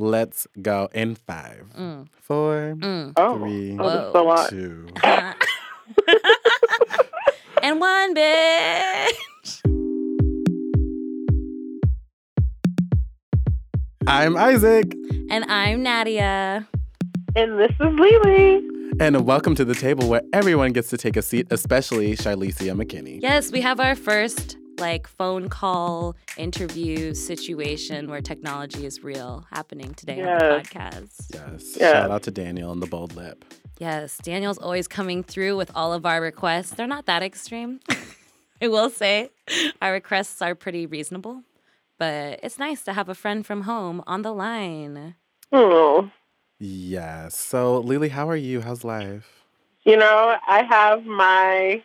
Let's go in five, mm. four, mm. Oh, oh, three, oh, that's a lot. two. and one bitch. I'm Isaac, And I'm Nadia. And this is Lily. and welcome to the table where everyone gets to take a seat, especially Charlesia McKinney. Yes, we have our first like phone call interview situation where technology is real happening today on the podcast. Yes. Yeah. Shout out to Daniel and the bold lip. Yes, Daniel's always coming through with all of our requests. They're not that extreme. I will say our requests are pretty reasonable, but it's nice to have a friend from home on the line. Oh, Yes. So, Lily, how are you? How's life? you know, I have my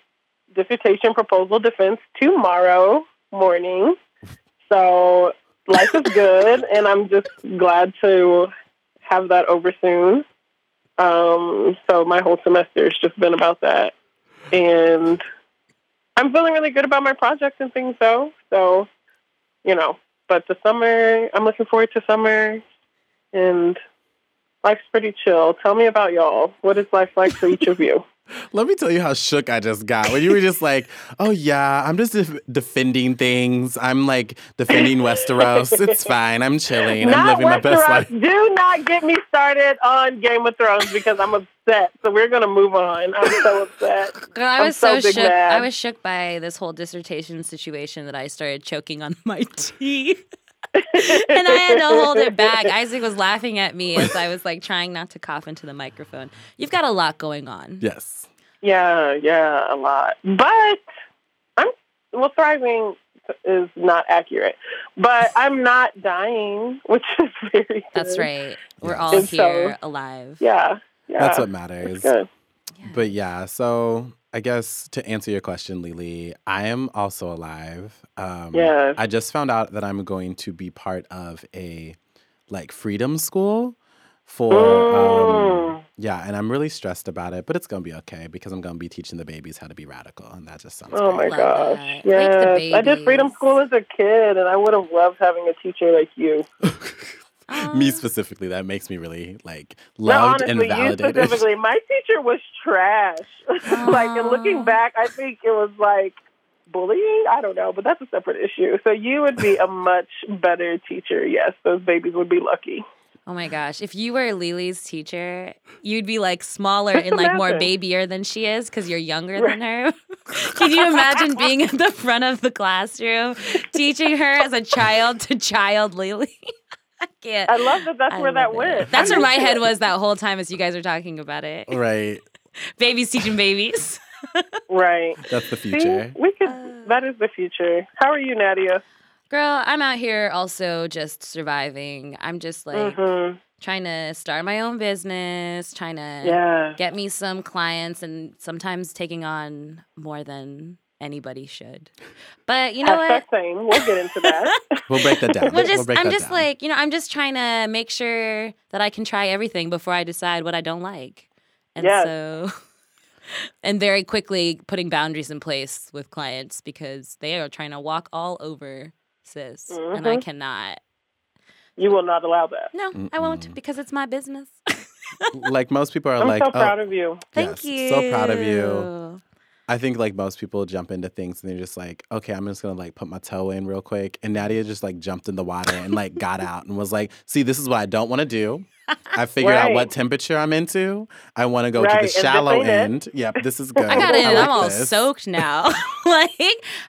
dissertation proposal defense tomorrow morning. So life is good, and I'm just glad to have that over soon. Um, so my whole semester has just been about that. And I'm feeling really good about my project and things, though. So, you know, but the summer, I'm looking forward to summer, and life's pretty chill. Tell me about y'all. What is life like for each of you? Let me tell you how shook I just got when you were just like, "Oh yeah, I'm just def- defending things. I'm like defending Westeros. It's fine. I'm chilling. I'm Not living my best life." Do not get me started on Game of Thrones because I'm upset. So we're gonna move on. I'm so upset. Girl, I I'm was so, so shook. mad. I was shook by this whole dissertation situation that I started choking on my tea. And I had to hold it back. Isaac was laughing at me as I was like trying not to cough into the microphone. You've got a lot going on. Yes. Yeah, yeah, a lot. But I'm well. Thriving is not accurate, but I'm not dying, which is very. Good. That's right. We're all And so- here alive. Yeah, yeah. That's what it's matters. good. But yeah, so I guess to answer your question, Lily, I am also alive. Um, Yes. I just found out that I'm going to be part of a like freedom school for um, Mm. yeah, and I'm really stressed about it, but it's gonna be okay because I'm gonna be teaching the babies how to be radical, and that just sounds. Oh my. Love gosh! that. Wake Yes, I did freedom school as a kid, and I would have loved having a teacher like you. Uh. me specifically, that makes me really like No, loved honestly, and you validated. specifically. My teacher was trash. like, and looking oh. back, I think it was like bullying. I don't know, but that's a separate issue. So you would be a much better teacher. Yes, those babies would be lucky. Oh my gosh. If you were Lily's teacher, you'd be like smaller and like more imagine. babier than she is because you're younger than her. Can you imagine being at the front of the classroom teaching her as a child to child Lily? I can't. I love that. That's I where that love it. went. That's where my head was that whole time as you guys were talking about it. right, Babies teaching babies. Right. that's the See, future. we could. Uh. that is the future. How are you, Nadia? Girl, I'm out here also just surviving. I'm just like hmm trying to start my own business, trying to Yeah. get me some clients and sometimes taking on more than anybody should. But you know Hashtag what? same. We'll get into that. We'll break that down. We'll just break I'm just down. like, you know, I'm just trying to make sure that I can try everything before I decide what I don't like. And Yes. so and very quickly putting boundaries in place with clients because they are trying to walk all over sis and I Mhm. cannot. you will not allow that. No, I won't because it's my business. like most people are I'm like, so proud oh, of you. Thank yes, you. So proud of you. I think like most people jump into things and they're just like, okay, I'm just gonna like put my toe in real quick. And Nadia just like jumped in the water and like got out and was like, see, this is what I don't want to do. I figured out what temperature I'm into. I want to go Right, to the shallow end. Yep, this is good. I got it. and like I'm all this. soaked now. like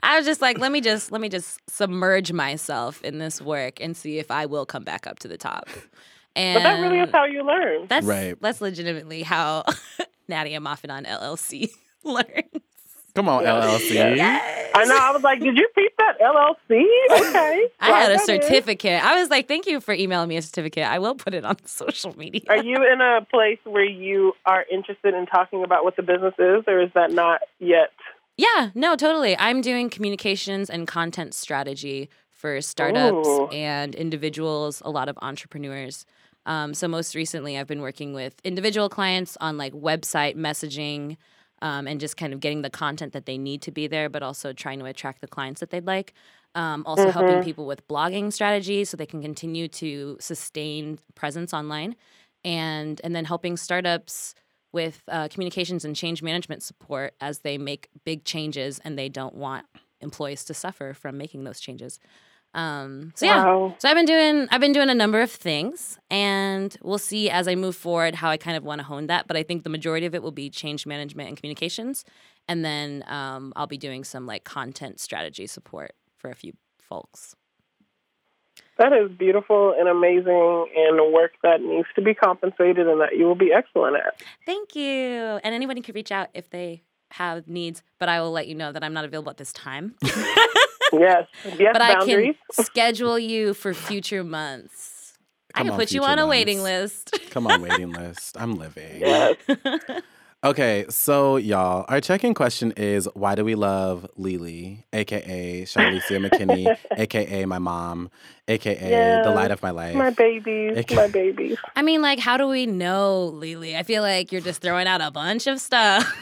I was just like, let me just let me just submerge myself in this work and see if I will come back up to the top. And But that really is how you learn. that's Right. that's legitimately how Nadia Moffitt LLC learned. Come on, Yeah. LLC. Yes. I know. I was like, did you peep that LLC? Okay. I had a Slide that certificate. I was like, thank you for emailing me a certificate. I will put it on social media. Are you in a place where you are interested in talking about what the business is, or is that not yet? Yeah, no, totally. I'm doing communications and content strategy for startups Ooh. and individuals, a lot of entrepreneurs. Um, so most recently, I've been working with individual clients on like website messaging um, and just kind of getting the content that they need to be there, but also trying to attract the clients that they'd like. Um, also Mm-hmm. helping people with blogging strategies so they can continue to sustain presence online, and and then helping startups with uh, communications and change management support as they make big changes and they don't want employees to suffer from making those changes. Um, so yeah, Wow. so I've been doing I've been doing a number of things, and we'll see as I move forward how I kind of want to hone that. But I think the majority of it will be change management and communications, and then um, I'll be doing some like content strategy support for a few folks. That is beautiful and amazing and work that needs to be compensated and that you will be excellent at. Thank you. And anybody can reach out if they have needs, but I will let you know that I'm not available at this time. Yes. Yes, but I can schedule you for future months. I can on, put you on a waiting list. Come on, waiting list. I'm living. Yes. Okay, so y'all, our check-in question is why do we love Lily, aka Charlesia McKinney, aka my mom, aka the light of my life? My babies. Okay. My babies. I mean, like, how do we know, Lily? I feel like you're just throwing out a bunch of stuff.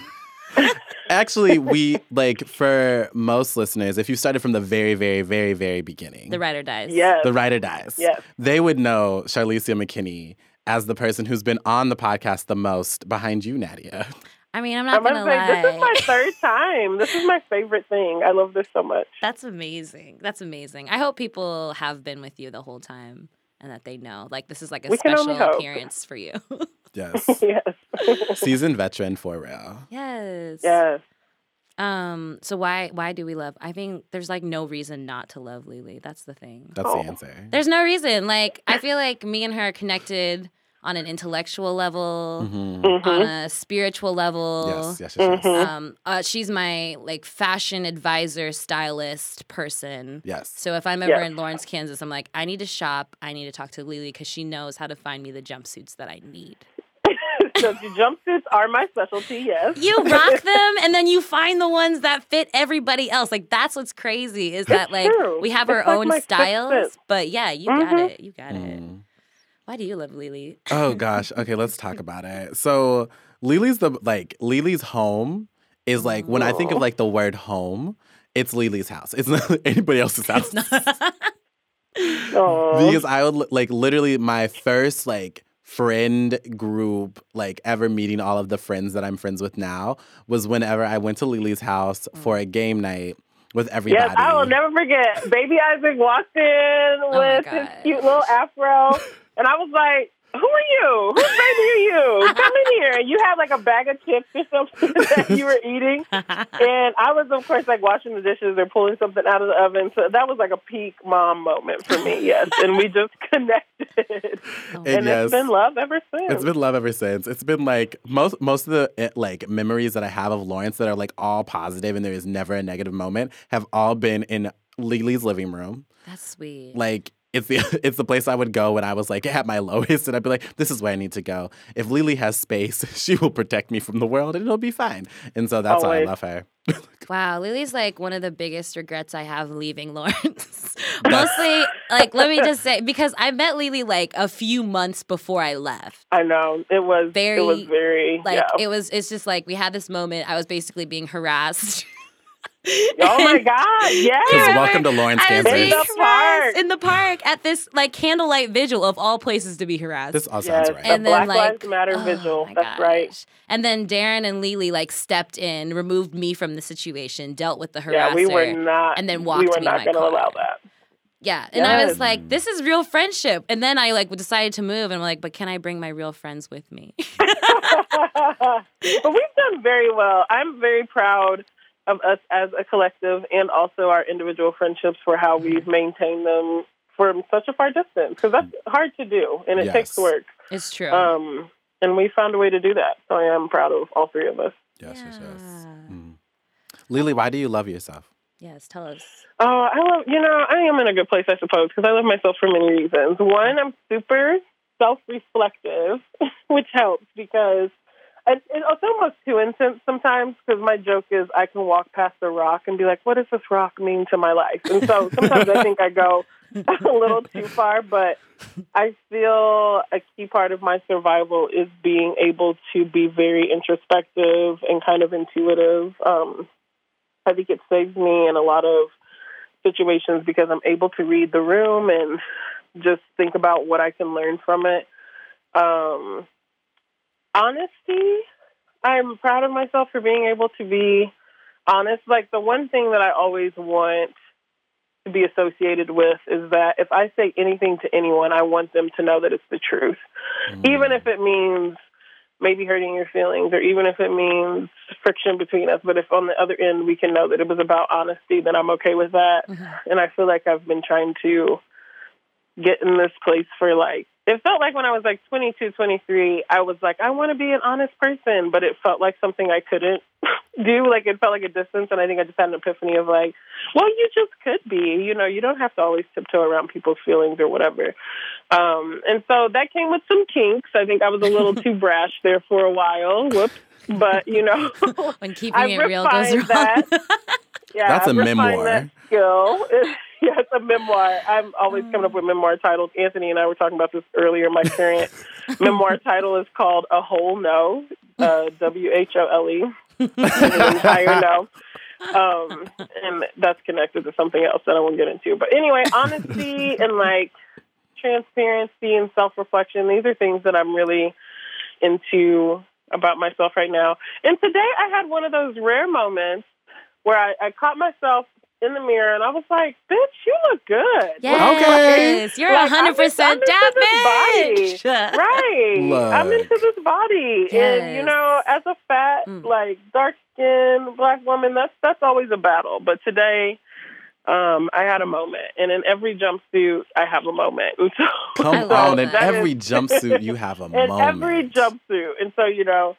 Actually, we like for most listeners, if you started from the very, very, very, very beginning, the writer dies. Yeah, the writer dies. Yeah, They would know Charlesia McKinney as the person who's been on the podcast the most behind you, Nadia. I mean, I'm I'm not gonna gonna say lie. this is my third time. This is my favorite thing. I love this so much. That's amazing. That's amazing. I hope people have been with you the whole time and that they know. Like, this is like a We special appearance for you. Yes. yes. Seasoned veteran for real. yes. yes. Um. So why why do we love? I think there's like no reason not to love Lily. That's the thing. That's Oh. the answer. There's no reason. Like I feel like me and her are connected on an intellectual level, Mhm. Mhm. on a spiritual level. Yes, yes, yes, yes. Mhm. Um, uh, she's my like fashion advisor, stylist person. Yes. So if I'm ever Yes. in Lawrence, Kansas, I'm like, I need to shop. I need to talk to Lily because she knows how to find me the jumpsuits that I need. so the jumpsuits are my specialty. Yes. You rock them, and then you find the ones that fit everybody else. Like that's what's crazy is that It's like true. we have It's our like own styles. sense. But yeah, you got Mhm. it. You got it. Mm. Why do you love Lily? Oh gosh. Okay, let's talk about it. So Lily's the like Lily's home is like when I think of like the word home, it's Lily's house. It's not anybody else's house. Aw. because I would like literally my first like friend group like ever meeting all of the friends that I'm friends with now was whenever I went to Lily's house for a game night with everybody. Yes, I will never forget. Baby Isaac walked in Oh with his cute little afro, and I was like, "Who are you? Whose baby are you? Come in here!" And you had like a bag of chips or something that you were eating, and I was of course like washing the dishes or pulling something out of the oven. So that was like a peak mom moment for me. Yes, and we just connected, And and yes. it's been love ever since. It's been love ever since. It's been like most most of the eh, like memories that I have of Lawrence that are like all positive and there is never a negative moment have all been in Lily's living room. That's sweet. Like it's the it's the place I would go when I was like at my lowest and I'd be like, this is where I need to go. If Lily has space, she will protect me from the world and it'll be fine. And so that's why I love her. Wow, Lily's like one of the biggest regrets I have leaving Lawrence. Mostly, like, let me just say, because I met Lily like a few months before I left. I know it was Very, It was very Like, yeah. it was, it's just like we had this moment. I was basically being harassed. Oh my god! Yes. Because remember? welcome to Lawrence, I was Kansas. In the park. in the park at this like candlelight vigil of all places to be harassed. This all Yes, sounds right. the And then, Black like, Lives Matter Oh vigil. my That's right. And then Darren and Lily like stepped in, removed me from the situation, dealt with the harasser. Yeah, we were not. and then walked. we walked were me to not going to allow that. Yeah, and I was like, "This is real friendship." And then I like decided to move, and I'm like, "But can I bring my real friends with me?" but we've done very well. I'm very proud of us as a collective and also our individual friendships for how Mm-hmm. we've maintained them from such a far distance because that's hard to do and it takes work. it's true. Um, and we found a way to do that. So I am proud of all three of us. Yes, yes, yes. Mm. Lily, why do you love yourself? yes, tell us. Oh, I love, you know, I am in a good place, I suppose, because I love myself for many reasons. One, I'm super self reflective, which helps because it, it, it's almost too intense sometimes because my joke is I can walk past a rock and be like, what does this rock mean to my life? And so sometimes I think I go a little too far, but I feel a key part of my survival is being able to be very introspective and kind of intuitive. Um, I think it saves me in a lot of situations because I'm able to read the room and just think about what I can learn from it. Um, honesty, I'm proud of myself for being able to be honest. Like the one thing that I always want to be associated with is that if I say anything to anyone, I want them to know that it's the truth, mm-hmm. even if it means maybe hurting your feelings or even if it means friction between us. But if on the other end we can know that it was about honesty, then I'm okay with that. Mm-hmm. And I feel like I've been trying to get in this place for like it felt like when I was like 22, 23, I was like, I want to be an honest person, but it felt like something I couldn't do. Like it felt like a distance. And I think I just had an epiphany of like, well, you just could be, you know, you don't have to always tiptoe around people's feelings or whatever. Um, and so that came with some kinks. I think I was a little too brash there for a while. Whoops. But, you know, when keeping it real goes wrong. That. Yeah, That's a memoir. That skill. It's a memoir. I'm always coming up with memoir titles. Anthony and I were talking about this earlier. My current memoir title is called A Whole No, uh, W H O L E, entire no. Um, and that's connected to something else that I won't get into. But anyway, honesty and like transparency and self reflection, these are things that I'm really into about myself right now. And today I had one of those rare moments where I, I caught myself in the mirror and I was like, bitch, you look good. Yes. Okay. You're like, 100% that bitch. right. Look. I'm into this body. Yes. And, you know, as a fat, mm. like, dark skinned black woman, that's, that's always a battle. But today, um, I had a moment, and in every jumpsuit, I have a moment. And so, Come so on, in every is, jumpsuit, you have a in moment. In every jumpsuit, and so you know,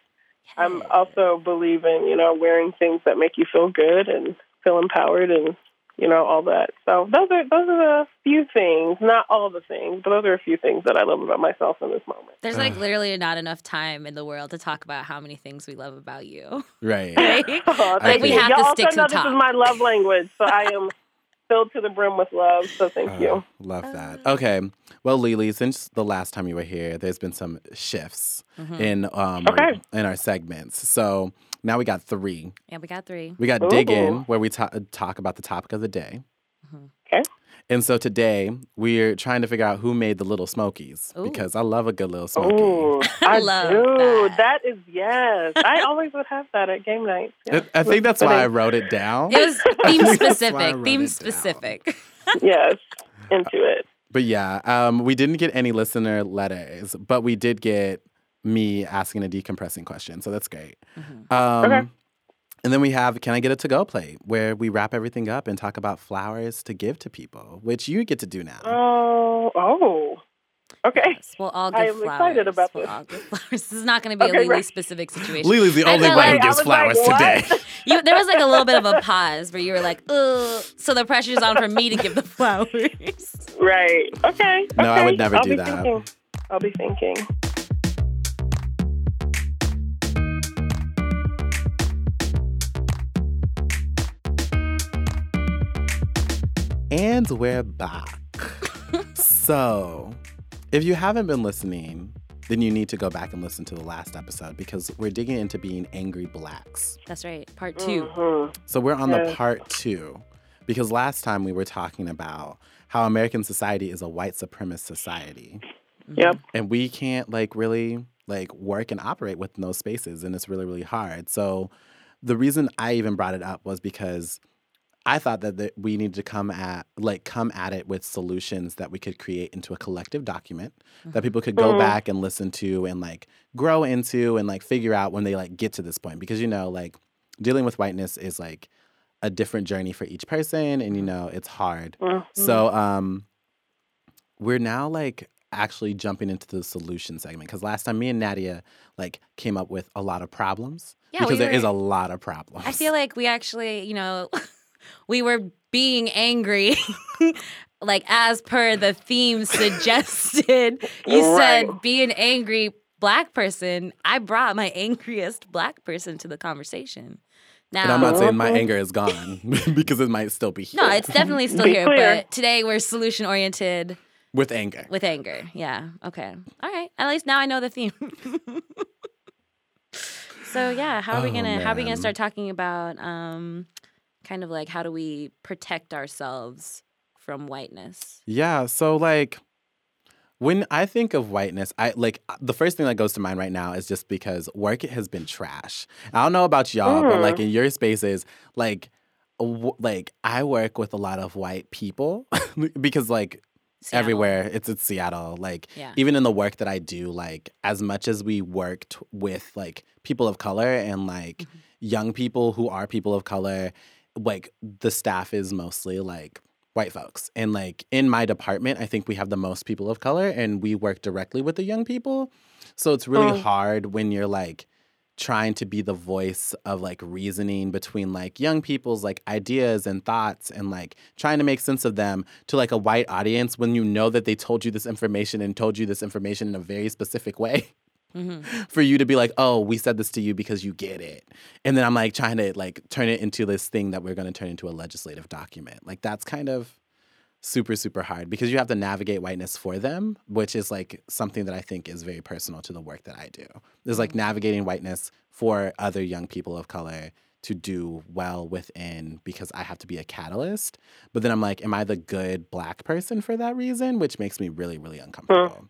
I'm also believing, you know, wearing things that make you feel good and feel empowered and you know all that. So those are those are the few things, not all the things, but those are a few things that I love about myself in this moment. There's like literally not enough time in the world to talk about how many things we love about you. Right. like, oh, like we have Y'all to stick also know to top. This is my love language, so I am filled to the brim with love. So thank uh, you. Love that. Okay. Well, Lily, since the last time you were here, there's been some shifts mm-hmm. in um okay. in our segments. So now we got three. Yeah, we got three. We got Ooh. Dig In, where we ta- talk about the topic of the day. Mm-hmm. Okay. And so today we're trying to figure out who made the little smokies Ooh. because I love a good little smoky. Ooh, I, love do. That. that is yes. I always would have that at game night. Yeah. I think that's why I wrote it down. It was theme specific. Theme specific. yes, into it. But yeah, um, we didn't get any listener letters, but we did get me asking a decompressing question. So that's great. Mm-hmm. Um, okay. And then we have Can I Get a To Go plate, where we wrap everything up and talk about flowers to give to people, which you get to do now. Oh, oh. Okay. Yes, we'll all give I am flowers. excited about we'll this. All give flowers. This is not going to be okay, a Lily right. specific situation. Lily's the only one like, who gives flowers like, today. you, there was like a little bit of a pause where you were like, ugh. So the pressure's on for me to give the flowers. Right. Okay. No, okay. I would never I'll do that. Thinking. I'll be thinking. And we're back. so, if you haven't been listening, then you need to go back and listen to the last episode because we're digging into being angry blacks. That's right, part 2 mm-hmm. So, we're on the part two because last time we were talking about how American society is a white supremacist society. Yep. And we can't like really like work and operate within those spaces and it's really really hard. So the reason I even brought it up was because I thought that, that we needed to come at like come at it with solutions that we could create into a collective document mm-hmm. that people could go mm-hmm. back and listen to and like grow into and like figure out when they like get to this point because you know like dealing with whiteness is like a different journey for each person and you mm-hmm. know it's hard. Mm-hmm. So um we're now like actually jumping into the solution segment because last time me and Nadia like came up with a lot of problems yeah, because we were, is a lot of problems. I feel like we actually, you know, we were being angry. like as per the theme suggested, you right. said be an angry black person. I brought my angriest black person to the conversation. Now, but I'm not saying my anger is gone because it might still be here. No, it's definitely still here. Clear. But today we're solution oriented. With anger. With anger. Yeah. Okay. All right. At least now I know the theme. so yeah, how are we gonna oh, how are we gonna start talking about um kind of like how do we protect ourselves from whiteness? Yeah. So like when I think of whiteness, I like uh, the first thing that goes to mind right now is just because work has been trash. I don't know about y'all, but like Mm. in your spaces, like w- like I work with a lot of white people because like Seattle. everywhere it's in Seattle. Like Yeah. even in the work that I do, like as much as we worked with like people of color and like Mhm. young people who are people of color, like the staff is mostly like white folks. And like in my department, I think we have the most people of color and we work directly with the young people. So it's really Mm. hard when you're like trying to be the voice of like reasoning between like young people's like ideas and thoughts and like trying to make sense of them to like a white audience when you know that they told you this information and told you this information in a very specific way hmm for you to be like oh we said this to you because you get it. And then i'm like trying to like turn it into this thing that we're going to turn into a legislative document. Like that's kind of super super hard because you have to navigate whiteness for them which is like something that i think is very personal to the work that i do. Is like navigating whiteness for other young people of color to do well within because i have to be a catalyst. But then i'm like am i the good black person for that reason? Which makes me really really uncomfortable.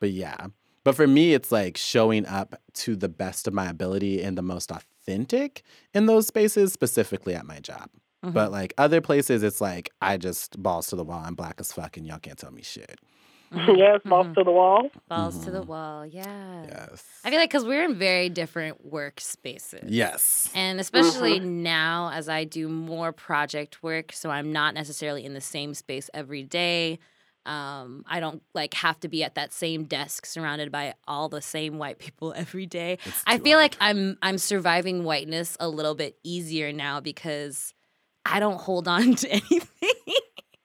But yeah but for me it's like showing up to the best of my ability and the most authentic in those spaces specifically at my job Mm-hmm. but like other places, it's like I just balls to the wall. I'm black as fuck, and y'all can't tell me shit. yes, balls to the wall. Balls to the Mhm. wall. Yeah. Yes. I feel like because we're in very different workspaces. yes. And especially now, as I do more project work, so I'm not necessarily in the same space every day. Um, I don't like have to be at that same desk surrounded by all the same white people every day. I feel hard. like I'm I'm surviving whiteness a little bit easier now because I don't hold on to anything.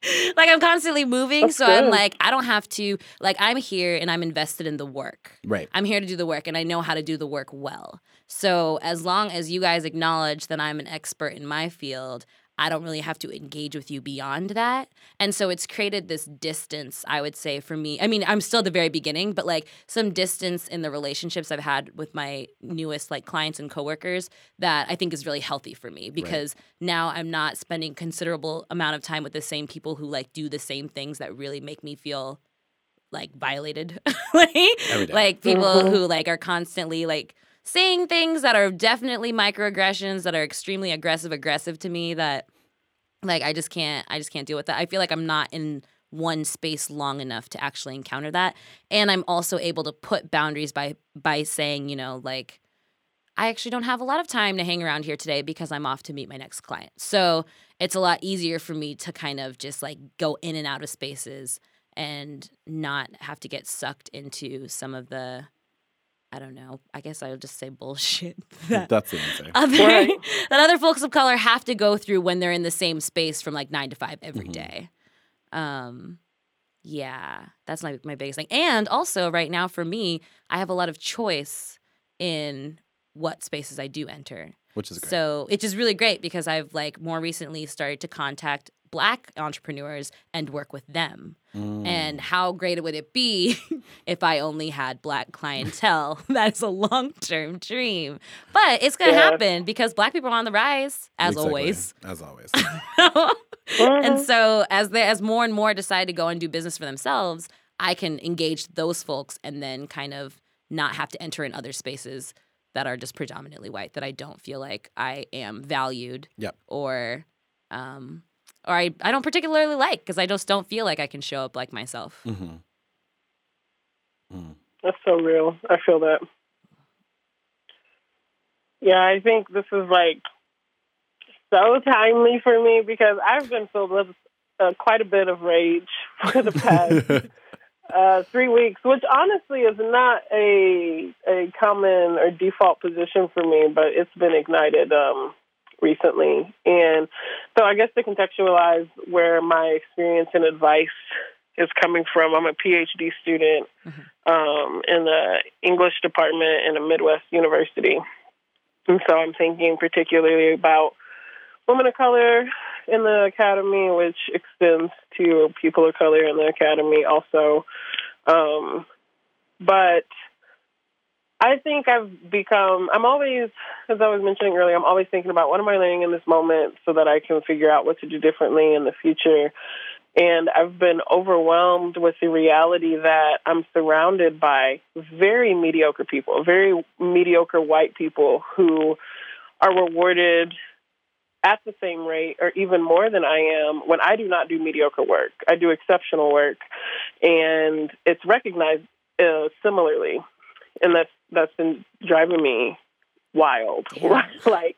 like I'm constantly moving, That's so I'm like I don't have to like I'm here and I'm invested in the work. right. I'm here to do the work and I know how to do the work well. So as long as you guys acknowledge that I'm an expert in my field, I don't really have to engage with you beyond that. And so it's created this distance, I would say, for me. I mean, I'm still at the very beginning, but like some distance in the relationships I've had with my newest like clients and coworkers that I think is really healthy for me because now I'm not spending considerable amount of time with the same people who like do the same things that really make me feel like violated. like, like people Mhm. who like are constantly like saying things that are definitely microaggressions that are extremely aggressive aggressive to me that like I just can't I just can't deal with that. I feel like I'm not in one space long enough to actually encounter that. And I'm also able to put boundaries by by saying, you know, like I actually don't have a lot of time to hang around here today because I'm off to meet my next client. So it's a lot easier for me to kind of just like go in and out of spaces and not have to get sucked into some of the I don't know. I guess I would just say bullshit that That's the answer. other Right. that other folks of color have to go through when they're in the same space from like nine to five every Mhm. day. Um, yeah, that's my my biggest thing. And also, right now for me, I have a lot of choice in what spaces I do enter. Which is great. So it's just really great because I've like more recently started to contact black entrepreneurs and work with them. Mm. And how great would it be if I only had black clientele? That's a long term dream. But it's going to Yeah. happen because black people are on the rise, as Exactly. always. As always. and Mhm. so as they, as more and more decide to go and do business for themselves, I can engage those folks and then kind of not have to enter in other spaces that are just predominantly white that I don't feel like I am valued Yep. or um or I, I don't particularly like because I just don't feel like I can show up like myself. hmm Mm. That's so real. I feel that. Yeah, I think this is like so timely for me because I've been filled with uh, quite a bit of rage for the past uh, three weeks, which honestly is not a a common or default position for me, but it's been ignited um, recently. And so, I guess to contextualize where my experience and advice is coming from, I'm a PhD student um, in the English department in a Midwest university, and so I'm thinking particularly about women of color in the academy, which extends to people of color in the academy also. Um, but I think I've become, I'm always, as I was mentioning earlier, I'm always thinking about what am I learning in this moment so that I can figure out what to do differently in the future. And I've been overwhelmed with the reality that I'm surrounded by very mediocre people, very mediocre white people who are rewarded at the same rate or even more than I am when I do not do mediocre work. I do exceptional work, and it's recognized uh, similarly, and that's that's been driving me wild. Yeah. like,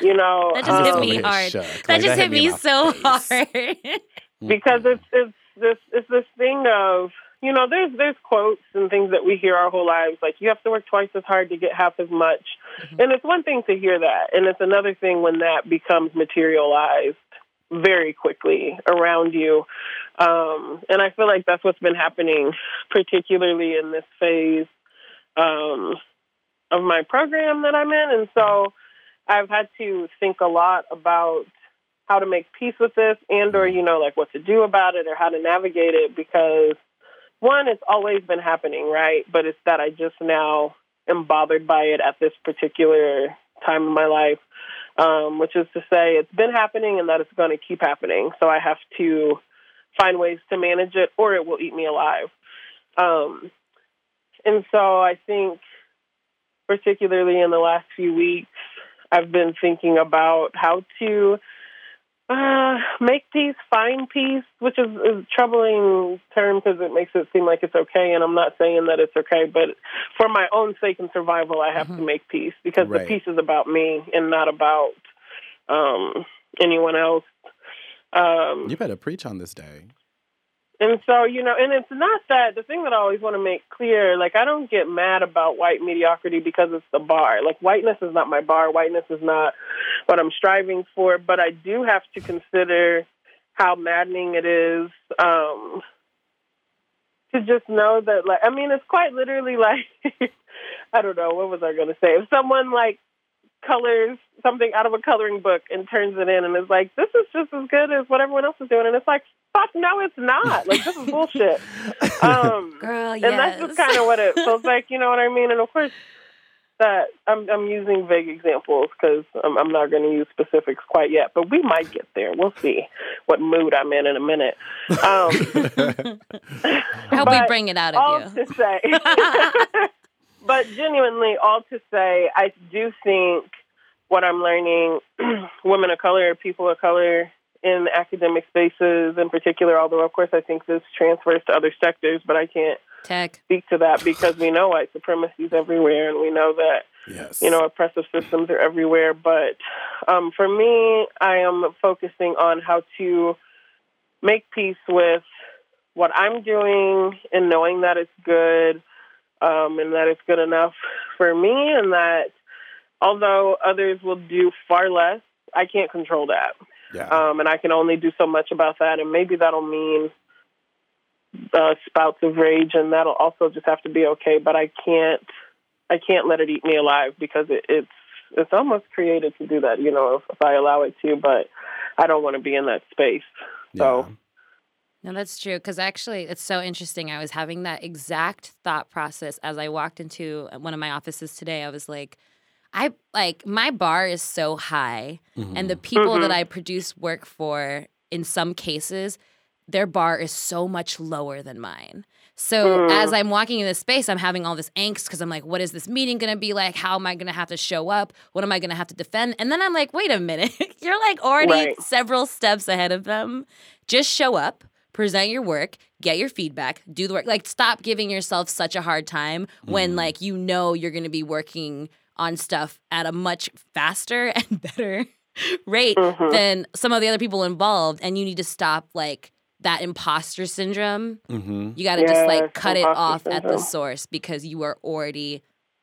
you know, that just um, hit me hard. That like, just that hit, hit me, me so face. hard. because it's it's this it's this thing of you know, there's there's quotes and things that we hear our whole lives, like you have to work twice as hard to get half as much. Mm-hmm. And it's one thing to hear that, and it's another thing when that becomes materialized very quickly around you. Um, and I feel like that's what's been happening, particularly in this phase um, of my program that I'm in. And so I've had to think a lot about how to make peace with this and or you know like what to do about it or how to navigate it because one, it's always been happening, right? But it's that I just now am bothered by it at this particular time in my life, um, which is to say it's been happening and that it's going to keep happening. So I have to find ways to manage it or it will eat me alive. Um, and so I think, particularly in the last few weeks, I've been thinking about how to uh, make peace, find peace, which is, is a troubling term because it makes it seem like it's okay, and I'm not saying that it's okay, but for my own sake and survival, I have mm-hmm. to make peace because right. the peace is about me and not about um, anyone else. Um, you better preach on this day. And so, you know, and it's not that the thing that I always want to make clear, like I don't get mad about white mediocrity because it's the bar. Like whiteness is not my bar. Whiteness is not what I'm striving for, but I do have to consider how maddening it is um to just know that like I mean it's quite literally like I don't know, what was I gonna say? If someone like colors something out of a coloring book and turns it in and is like, This is just as good as what everyone else is doing and it's like fuck no, it's not. Like this is bullshit. Um, Girl, yes. And that's just kind of what it feels like. You know what I mean? And of course, that I'm I'm using vague examples because I'm, I'm not going to use specifics quite yet, but we might get there. We'll see what mood I'm in in a minute. Um, I hope we bring it out of all you. To say, but genuinely, all to say, I do think what I'm learning, women of color, people of color, in academic spaces in particular, although of course I think this transfers to other sectors, but I can't Tech. speak to that because we know white supremacy is everywhere and we know that yes. you know oppressive systems are everywhere. But um, for me, I am focusing on how to make peace with what I'm doing and knowing that it's good um, and that it's good enough for me and that although others will do far less, I can't control that. Yeah. Um, and I can only do so much about that. And maybe that'll mean uh, spouts of rage, and that'll also just have to be okay. But I can't, I can't let it eat me alive because it, it's it's almost created to do that. You know, if, if I allow it to, but I don't want to be in that space. So. Yeah. No, that's true. Because actually, it's so interesting. I was having that exact thought process as I walked into one of my offices today. I was like, I like my bar is so high, mm-hmm. and the people mm-hmm. that I produce work for, in some cases, their bar is so much lower than mine. So mm. as I'm walking in this space, I'm having all this angst because I'm like, what is this meeting gonna be like? How am I gonna have to show up? What am I gonna have to defend? And then I'm like, wait a minute, you're like already right. several steps ahead of them. Just show up, present your work, get your feedback, do the work. Like, stop giving yourself such a hard time mm. when like you know you're gonna be working on stuff at a much faster and better rate mm-hmm. than some of the other people involved and you need to stop like that imposter syndrome mm-hmm. you got to just like cut it off syndrome. at the source because you are already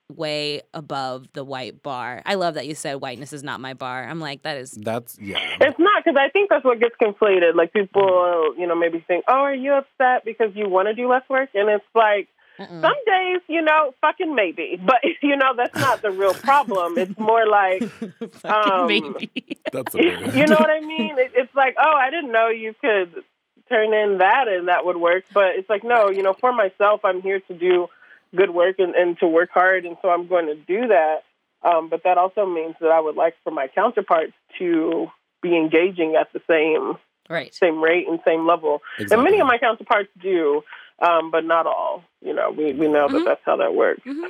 way above the white bar. I love that you said whiteness is not my bar. I'm like that is That's yeah. It's not cuz I think that's what gets conflated. Like people, you know, maybe think, "Oh, are you upset because you want to do less work?" And it's like Mm-mm. Some days, you know, fucking maybe, but you know that's not the real problem. It's more like, um, maybe. That's you know what I mean? It, it's like, oh, I didn't know you could turn in that and that would work, but it's like, no, you know, for myself, I'm here to do good work and, and to work hard, and so I'm going to do that. Um, but that also means that I would like for my counterparts to be engaging at the same right same rate and same level. Exactly. And many of my counterparts do, um, but not all. You know, we, we know that Mhm. that's how that works. hmm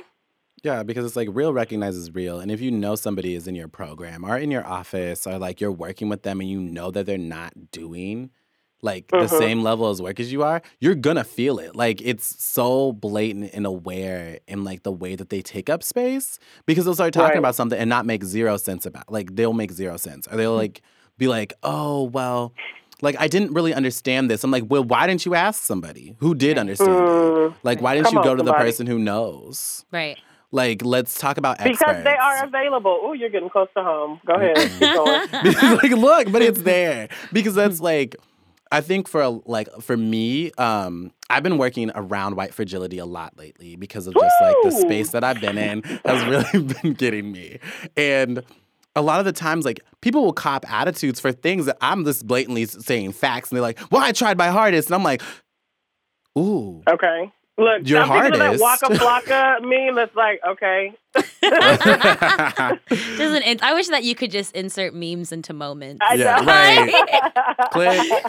Yeah, because it's like real recognizes real. And if you know somebody is in your program or in your office or like you're working with them and you know that they're not doing like the Mhm. same level as work as you are, you're gonna feel it. Like it's so blatant and aware in like the way that they take up space because they'll start talking Right. about something and not make zero sense about like they'll make zero sense. Or they'll like be like, oh well, like I didn't really understand this. I'm like, well, why didn't you ask somebody who did understand it? Mm, Like, why didn't Come you on, go to the person who knows? right Like, let's talk about experts. because they are available. Oh, you're getting close to home. Go ahead. Keep going. Like, look, but it's there because that's like, I think for like for me, um, I've been working around white fragility a lot lately because of just like the space that I've been in has really been getting me, and a lot of the times, like people will cop attitudes for things that I'm just blatantly saying facts, and they're like, "Well, I tried my hardest," and I'm like, "Ooh." Okay. Look, Your I'm thinking that hardest. Waka Flocka meme that's like, okay. doesn't in- i wish that you could just insert memes into moments I Yeah, know. right. Click.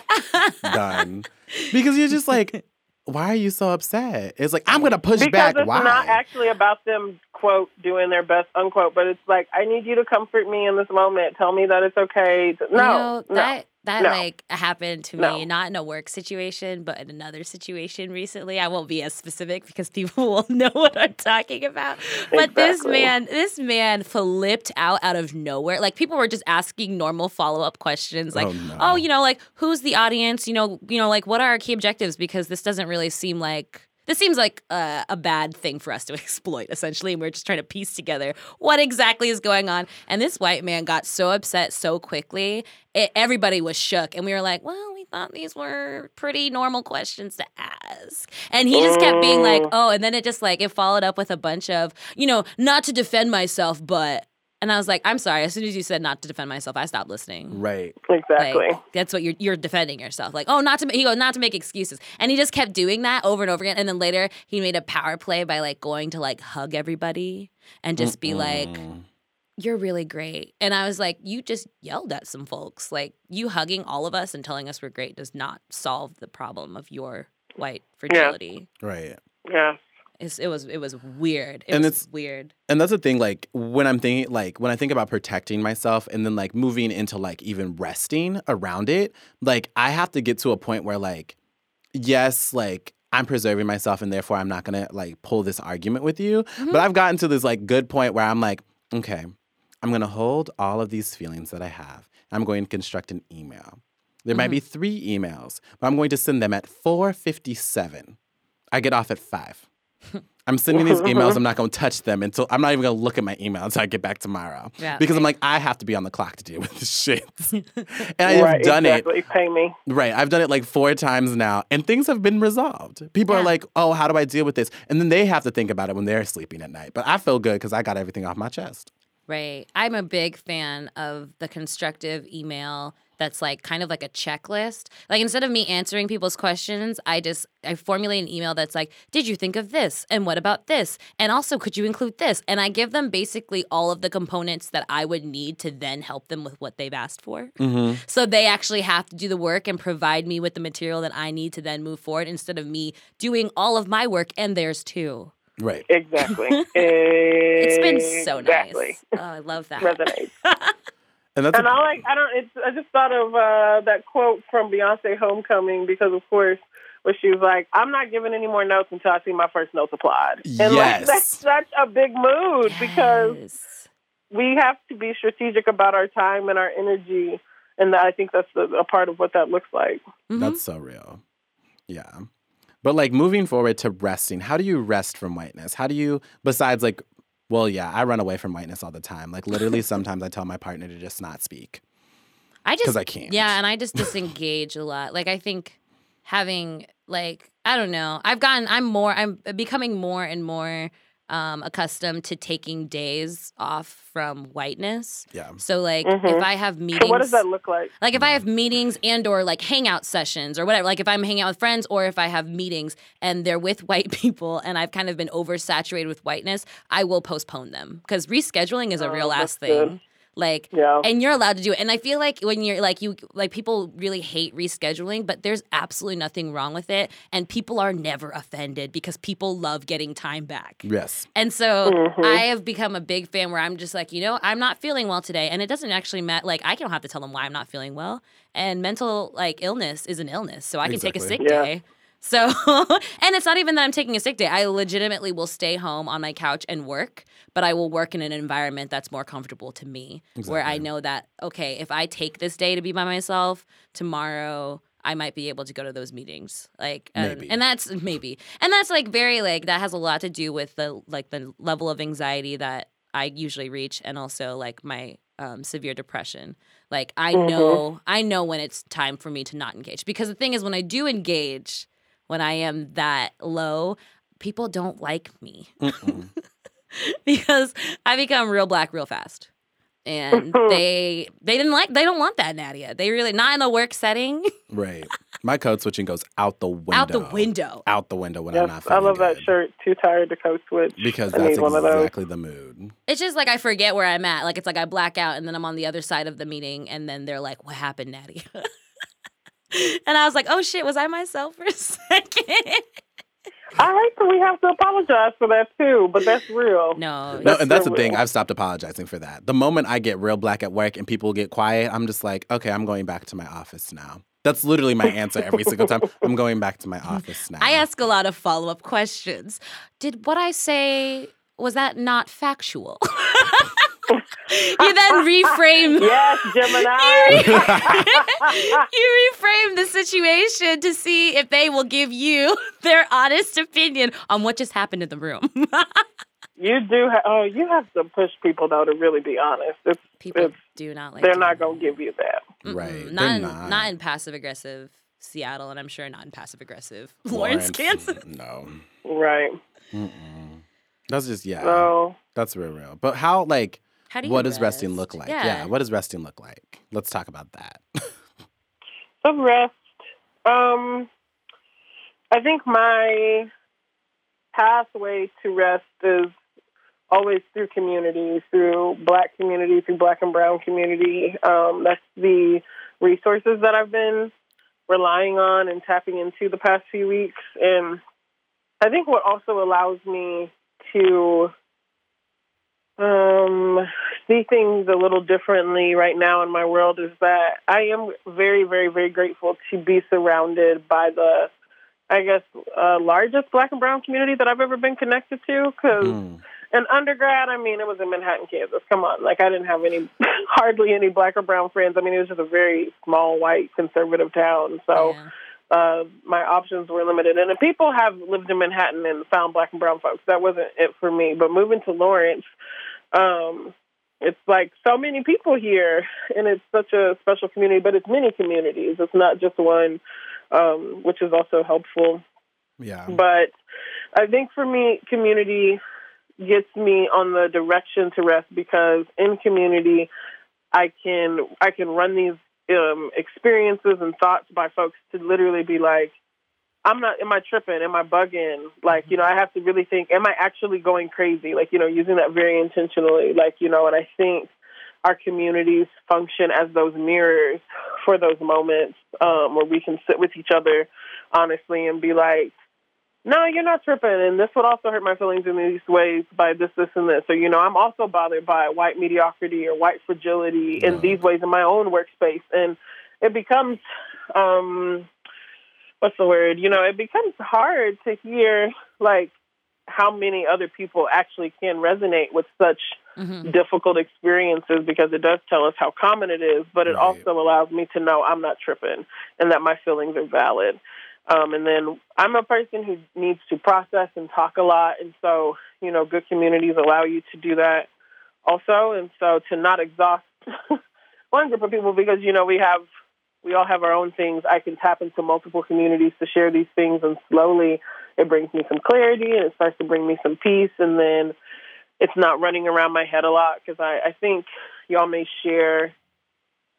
done. Because you're just like, why are you so upset? It's like, I'm gonna push because back. it's Why? not actually about them quote doing their best unquote, but it's like I need you to comfort me in this moment. Tell me that it's okay. To, no, you know, no. that that no. like happened to No. me not in a work situation but in another situation recently i won't be as specific because people will know what i'm talking about but this man this man flipped out out of nowhere like people were just asking normal follow-up questions like Oh, no. oh you know like who's the audience you know you know like what are our key objectives because this doesn't really seem like this seems like uh, a bad thing for us to exploit, essentially. And we're just trying to piece together what exactly is going on. And this white man got so upset so quickly, it, everybody was shook. And we were like, well, we thought these were pretty normal questions to ask. And he just kept being like, Mm. oh, and then it just like, it followed up with a bunch of, you know, not to defend myself, but. And I was like, I'm sorry. As soon as you said not to defend myself, I stopped listening. right. exactly. Like, that's what you're you're defending yourself. Like, oh, not to ma- he goes not to make excuses, and he just kept doing that over and over again. And then later he made a power play by like going to like hug everybody and just be like, "You're really great." And I was like, "You just yelled at some folks. Like you hugging all of us and telling us we're great does not solve the problem of your white fragility." right. yeah. It's, it was it was weird. It And was it's- weird. And that's the thing, like when I'm thinking, like when I think about protecting myself and then like moving into like even resting around it, like I have to get to a point where like, yes, like I'm preserving myself and therefore I'm not gonna like pull this argument with you. Mm-hmm. But I've gotten to this like good point where I'm like, okay, I'm gonna hold all of these feelings that I have. I'm going to construct an email. There might be three emails, but I'm going to send them at 4:57. I get off at five. I'm sending these emails. I'm not going to touch them until I'm not even going to look at my email until I get back tomorrow. Yeah, because I'm like, I have to be on the clock to deal with this shit. and I've right, done exactly. Pay me. it. Right. I've done it like four times now, and things have been resolved. People are like, oh, how do I deal with this? And then they have to think about it when they're sleeping at night. But I feel good because I got everything off my chest. Right. I'm a big fan of the constructive email that's like kind of like a checklist. Like instead of me answering people's questions, I just I formulate an email that's like, "Did you think of this? And what about this? And also, could you include this?" And I give them basically all of the components that I would need to then help them with what they've asked for. Mm-hmm. So they actually have to do the work and provide me with the material that I need to then move forward instead of me doing all of my work and theirs too. Right. Exactly. It's been so Exactly. nice. Oh, I love that. Resonates. And that's And a- I like I don't it's I just thought of uh that quote from Beyonce Homecoming because of course where she was like, I'm not giving any more notes until I see my first notes applied. And like Yes. that's such a big mood because we have to be strategic about our time and our energy and I think that's a, a part of what that looks like. Mhm. That's so real. Yeah. But like moving forward to resting, how do you rest from whiteness? How do you, besides like, well, yeah, I run away from whiteness all the time. Like literally, sometimes I tell my partner to just not speak I just because I can't. Yeah, and I just disengage a lot. Like I think having like I don't know. I've gotten I'm more I'm becoming more and more um, accustomed to taking days off from whiteness. Yeah. So like Mhm. if I have meetings, So what does that look like? like if I have meetings and or like hangout sessions or whatever, like if I'm hanging out with friends or if I have meetings and they're with white people and I've kind of been oversaturated with whiteness, I will postpone them because rescheduling is a Oh, real ass thing. good. Like Yeah. and you're allowed to do it. And I feel like when you're like you like people really hate rescheduling, but there's absolutely nothing wrong with it. And people are never offended because people love getting time back. Yes. And so Mhm. I have become a big fan where I'm just like, you know, I'm not feeling well today. And it doesn't actually matter. Like, I don't have to tell them why I'm not feeling well. And mental, like, illness is an illness. So I can take a sick Yeah. day. So, and it's not even that I'm taking a sick day. I legitimately will stay home on my couch and work, but I will work in an environment that's more comfortable to me, where I know that, okay, if I take this day to be by myself, tomorrow I might be able to go to those meetings. Like, and, Maybe. and that's maybe, and that's like very, like, that has a lot to do with the, like, the level of anxiety that I usually reach and also like my um, severe depression. Like I Mhm. know I know when it's time for me to not engage because the thing is when I do engage, when I am that low, people don't like me because I become real black real fast. And they they didn't like they don't want that Nadia. They really not in a work setting. right. My code switching goes out the window. Out the window. Out the window when I'm not I feeling love that shirt. Too tired to code switch. Because I that's one of those. exactly the mood. It's just like I forget where I'm at. Like it's like I black out and then I'm on the other side of the meeting and then they're like, "What happened, Natty?" and I was like, "Oh shit, was I myself for a second? I hate that we have to apologize for that too, but that's real. no, No, That's and that's the so thing. I've stopped apologizing for that. The moment I get real black at work and people get quiet, I'm just like, okay, I'm going back to my office now. That's literally my answer every single time. I'm going back to my office now. I ask a lot of follow up questions. Did what I say was that not factual? You then reframe. Yes, Gemini. you reframe the situation to see if they will give you their honest opinion on what just happened in the room. you do. Ha- oh, you have to push people though to really be honest. It's, People it's do not like. they're doing not gonna give you that. Mm-mm. Right, Not they're in, not. in passive aggressive Seattle, and I'm sure not in passive aggressive Lawrence, Kansas. No. Right. Mm-mm. That's just, yeah. So That's real, real. But how, like, How do you what does resting look like? Yeah. What does resting look like? Let's talk about that. some rest. Um, I think my pathway to rest is always through community, through Black community, through Black and Brown community. Um, that's the resources that I've been relying on and tapping into the past few weeks. And I think what also allows me to um, see things a little differently right now in my world is that I am very, very, very grateful to be surrounded by the, I guess, uh, largest Black and Brown community that I've ever been connected to. Because Mm. in undergrad, I mean, it was in Manhattan, Kansas. Come on, like I didn't have any, hardly any Black or Brown friends. I mean, it was just a very small, white, conservative town. So Yeah. Uh, my options were limited. And if people have lived in Manhattan and found black and brown folks, that wasn't it for me. But moving to Lawrence, um, it's like so many people here, and it's such a special community. But it's many communities. It's not just one, um, which is also helpful. Yeah. But I think for me, community gets me on the direction to rest because in community, I can I can run these um, experiences and thoughts by folks to literally be like, I'm not. Am I tripping? Am I bugging? Like, you know, I have to really think. Am I actually going crazy? Like, you know, using that very intentionally. Like, you know, and I think our communities function as those mirrors for those moments um, where we can sit with each other honestly and be like, no, you're not tripping. And this would also hurt my feelings in these ways by this, this, and this. So, you know, I'm also bothered by white mediocrity or white fragility in these ways in my own workspace. And it becomes, um, what's the word? You know, it becomes hard to hear, like, how many other people actually can resonate with such Mhm. difficult experiences because it does tell us how common it is, but it Right. also allows me to know I'm not tripping and that my feelings are valid. Um, and then I'm a person who needs to process and talk a lot, and so you know, good communities allow you to do that also, and so to not exhaust one group of people because you know we have we all have our own things. I can tap into multiple communities to share these things and slowly it brings me some clarity and it starts to bring me some peace. And then it's not running around my head a lot because I, I think y'all may share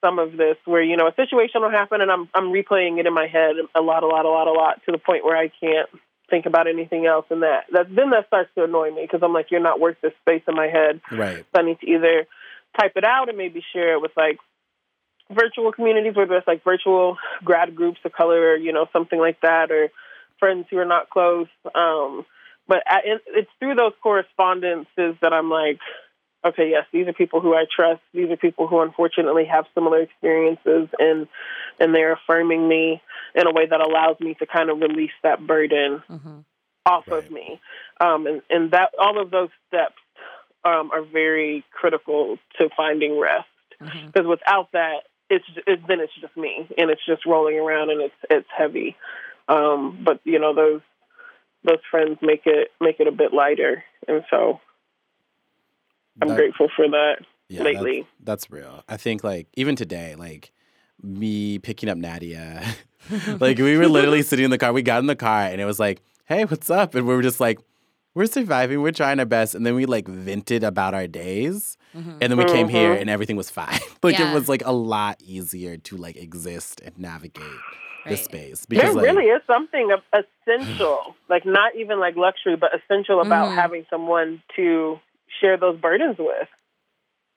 some of this where you know a situation will happen and I'm I'm replaying it in my head a lot, a lot, a lot, a lot to the point where I can't think about anything else. And that that then that starts to annoy me because I'm like, you're not worth this space in my head. Right. So I need to either type it out and maybe share it with like virtual communities, whether it's like virtual grad groups of color or you know something like that, or friends who are not close. Um, but it's through those correspondences that I'm like, okay, yes, these are people who I trust. These are people who unfortunately have similar experiences, and and they're affirming me in a way that allows me to kind of release that burden mm-hmm. off right. of me. Um, and and that all of those steps um, are very critical to finding rest because mm-hmm. without that, it's it, then it's just me and it's just rolling around and it's it's heavy. Um, but you know those those friends make it make it a bit lighter, and so I'm that, grateful for that yeah, lately. That's, that's real. I think like even today, like me picking up Nadia, like we were literally sitting in the car. We got in the car and it was like, "Hey, what's up?" And we were just like, "We're surviving. We're trying our best." And then we like vented about our days, mm-hmm. and then we mm-hmm. came here mm-hmm. and everything was fine. like yeah. it was like a lot easier to like exist and navigate. Right. The space because there like, really is something essential, like not even like luxury, but essential about mm-hmm. having someone to share those burdens with.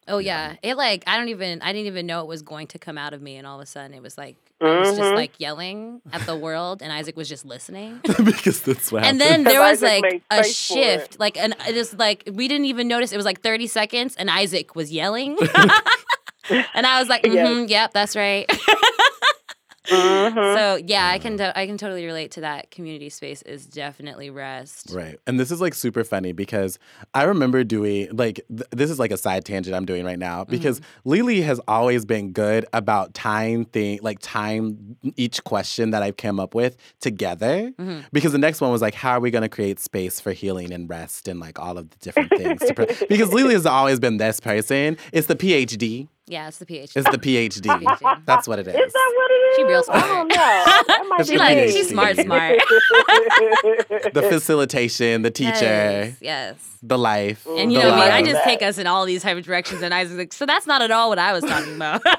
Oh yeah, it like I don't even I didn't even know it was going to come out of me, and all of a sudden it was like mm-hmm. I was just mm-hmm. like yelling at the world, and Isaac was just listening because that's what. And then there was like a shift, like and it is like we didn't even notice. It was like thirty seconds, and Isaac was yelling, and I was like, mm-hmm, yes. "Yep, that's right." Mm-hmm. So yeah, I can I can totally relate to that. Community space is definitely rest. Right, and this is like super funny because I remember doing like th- this is like a side tangent I'm doing right now because mm-hmm. Lily has always been good about tying thing like tying each question that I've come up with together mm-hmm. because the next one was like how are we going to create space for healing and rest and like all of the different things pre- because Lily has always been this person. It's the PhD. Yeah, it's the PhD. It's the PhD. That's what it is. Is that what it is? She real smart. I don't know. she like she's smart, smart. the facilitation, the teacher. Yes. yes. The life. And you know me, I just take us in all these type of directions, and I was like, so that's not at all what I was talking about. but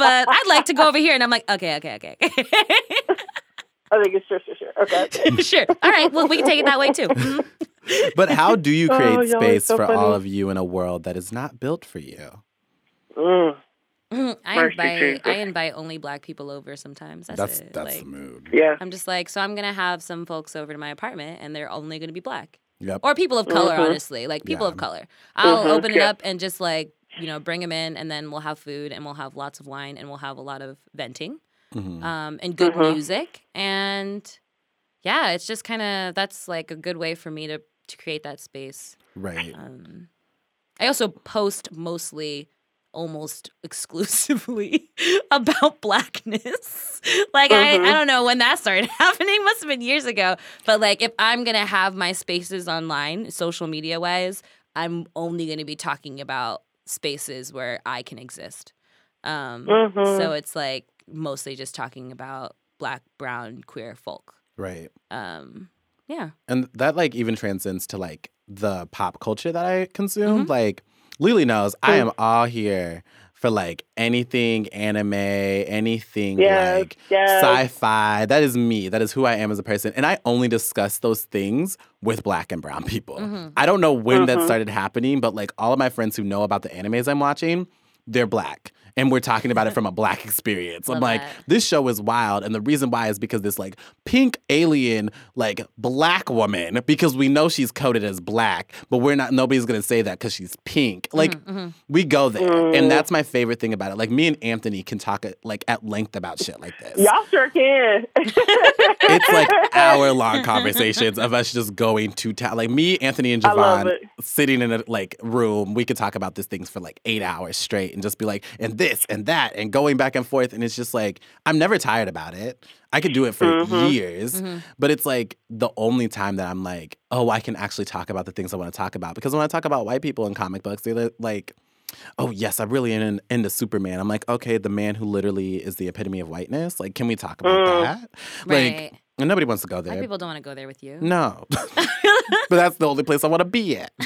I'd like to go over here, and I'm like, okay, okay, okay, okay. I think it's sure, sure, sure. Okay. okay. sure. All right. Well, we can take it that way too. Mm-hmm. But how do you create oh, space so for funny. all of you in a world that is not built for you? Mm. I invite I invite only black people over sometimes. That's that's, it. that's like, the mood. Yeah. I'm just like, so I'm gonna have some folks over to my apartment and they're only gonna be black. Yep. Or people of color, mm-hmm. honestly. Like people yeah. of color. I'll mm-hmm. open it yeah. up and just like, you know, bring them in and then we'll have food and we'll have lots of wine and we'll have a lot of venting. Mm-hmm. Um, and good mm-hmm. music. And yeah, it's just kind of that's like a good way for me to to create that space. Right. Um, I also post mostly almost exclusively about blackness. like mm-hmm. I, I mm-hmm. don't know when that started happening. Must have been years ago. But like if I'm gonna have my spaces online, social media wise, I'm only gonna be talking about spaces where I can exist. Um, mm-hmm. So it's like mostly just talking about black, brown, queer folk. Right. Um, yeah. And that like even transcends to like the pop culture that I consume. Mm-hmm. Like Lily knows I am all here for like anything anime, anything yes, like yes. sci-fi. That is me. That is who I am as a person. And I only discuss those things with black and brown people. Mm-hmm. I don't know when mm-hmm. that started happening, but like all of my friends who know about the animes I'm watching, they're black and we're talking about it from a black experience. I'm like, that. this show is wild. And the reason why is because this like pink alien, like black woman, because we know she's coded as black, but we're not, nobody's gonna say that because she's pink. Like, mm-hmm, mm-hmm. we go there. Mm. And that's my favorite thing about it. Like, me and Anthony can talk at, like at length about shit like this. Y'all sure can. it's like hour long conversations of us just going to town. Like, me, Anthony, and Javon sitting in a like room, we could talk about these things for like eight hours straight and just be like, and this and that and going back and forth. And it's just like, I'm never tired about it. I could do it for mm-hmm. years, mm-hmm. but it's like the only time that I'm like, oh, I can actually talk about the things I want to talk about. Because when I talk about white people in comic books, they're like, oh yes, I'm really in, into Superman. I'm like, okay, the man who literally is the epitome of whiteness. Like, can we talk about mm. that? Right. Like, And nobody wants to go White there. people don't want to go there with you. No. but that's the only place I want to be at.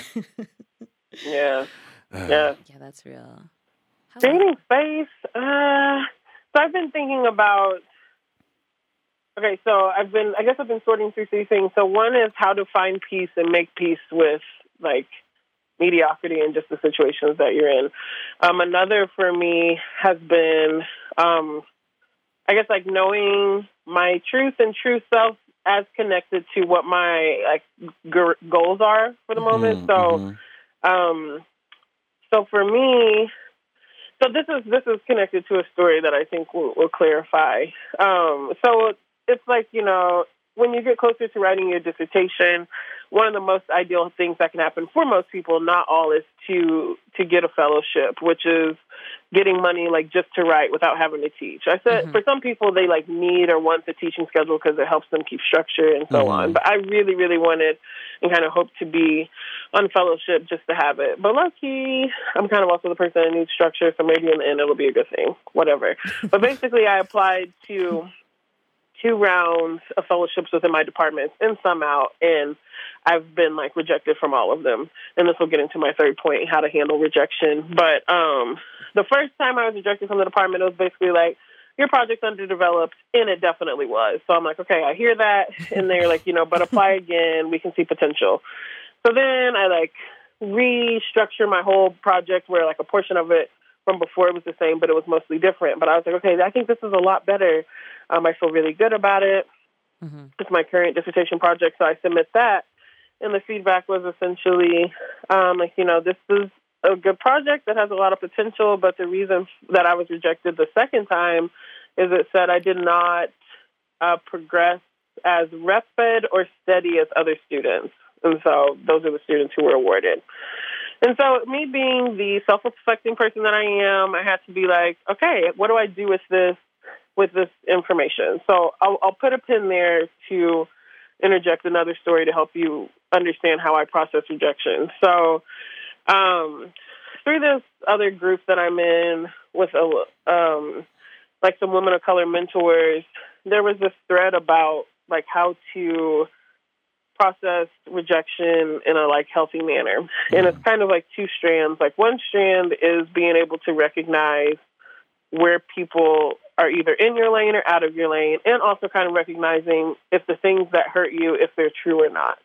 Yeah. Ugh. Yeah. Yeah, that's real. Dating space. Uh, so I've been thinking about. Okay, so I've been. I guess I've been sorting through three things. So one is how to find peace and make peace with like mediocrity and just the situations that you're in. Um, another for me has been, um, I guess, like knowing my truth and true self as connected to what my like g- goals are for the moment. Mhm, So. mhm. Um, so for me, so this is this is connected to a story that I think will, will clarify. Um, so it's like you know when you get closer to writing your dissertation, one of the most ideal things that can happen for most people, not all, is to to get a fellowship, which is getting money like just to write without having to teach. I said Mhm. for some people they like need or want the teaching schedule because it helps them keep structure and so Mhm. on. But I really, really wanted and kind of hoped to be on fellowship just to have it. But lucky, I'm kind of also the person that needs structure, so maybe in the end it'll be a good thing. Whatever. but basically, I applied to two rounds of fellowships within my department and some out, and I've been like rejected from all of them. And this will get into my third point, how to handle rejection. But um, the first time I was rejected from the department, it was basically like, your project's underdeveloped, and it definitely was. So I'm like, okay, I hear that, and they're like, you know, but apply again. We can see potential. So then I like restructure my whole project where like a portion of it from before it was the same, but it was mostly different. But I was like, okay, I think this is a lot better. Um, I feel really good about it. Mhm. It's my current dissertation project, so I submit that. And the feedback was essentially, um, like, you know, this is a good project that has a lot of potential, but the reason that I was rejected the second time is it said I did not uh, progress as rapid or steady as other students. And so those are the students who were awarded. And so, me being the self-reflecting person that I am, I had to be like, okay, what do I do with this with this information? So I'll, I'll put a pin there to interject another story to help you understand how I process rejection. So, um, through this other group that I'm in with a um, like some women of color mentors, there was this thread about like how to process rejection in a like healthy manner. And it's kind of like two strands. Like one strand is being able to recognize where people are either in your lane or out of your lane, and also kind of recognizing if the things that hurt you, if they're true or not.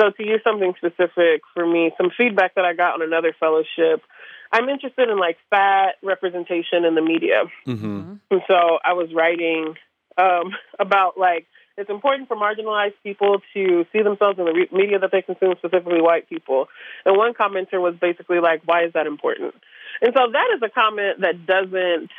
So to use something specific for me, some feedback that I got on another fellowship, I'm interested in like fat representation in the media. Mm-hmm. And so I was writing um, about like it's important for marginalized people to see themselves in the re- media that they consume, specifically white people. And one commenter was basically like, "Why is that important?" And so that is a comment that doesn't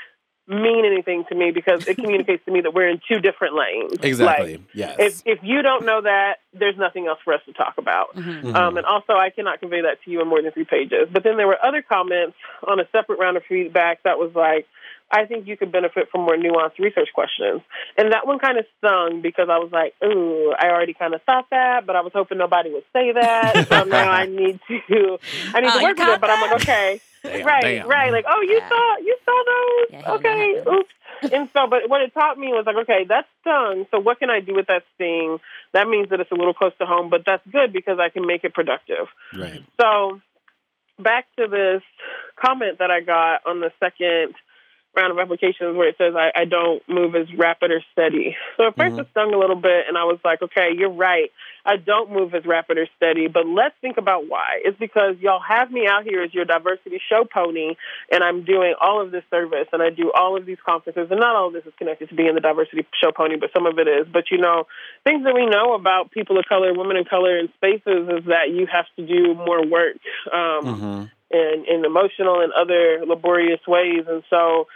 mean anything to me because it communicates to me that we're in two different lanes. Exactly. Like, yes. if if you don't know that, there's nothing else for us to talk about. Mhm. Mhm. Um, and also, I cannot convey that to you in more than three pages. But then there were other comments on a separate round of feedback that was like, I think you could benefit from more nuanced research questions. And that one kind of stung because I was like, ooh, I already kind of thought that, but I was hoping nobody would say that. so now I need to, I need Oh, to work with caught it. But I'm like, okay, Damn, right, damn. right. Like, oh, you Yeah. saw, you saw those. Yeah, okay, oops. and so, but what it taught me was like, okay, that's stung. So what can I do with that sting? That means that it's a little close to home, but that's good because I can make it productive. Right. So back to this comment that I got on the second round of applications where it says I, I don't move as rapid or steady. So at 1st Mhm. it stung a little bit and I was like, okay, you're right. I don't move as rapid or steady, but let's think about why. It's because y'all have me out here as your diversity show pony and I'm doing all of this service and I do all of these conferences and not all of this is connected to being the diversity show pony, but some of it is. But you know, things that we know about people of color, women of color in spaces is that you have to do more work. Um, Mm-hmm. in, in emotional and other laborious ways. And so,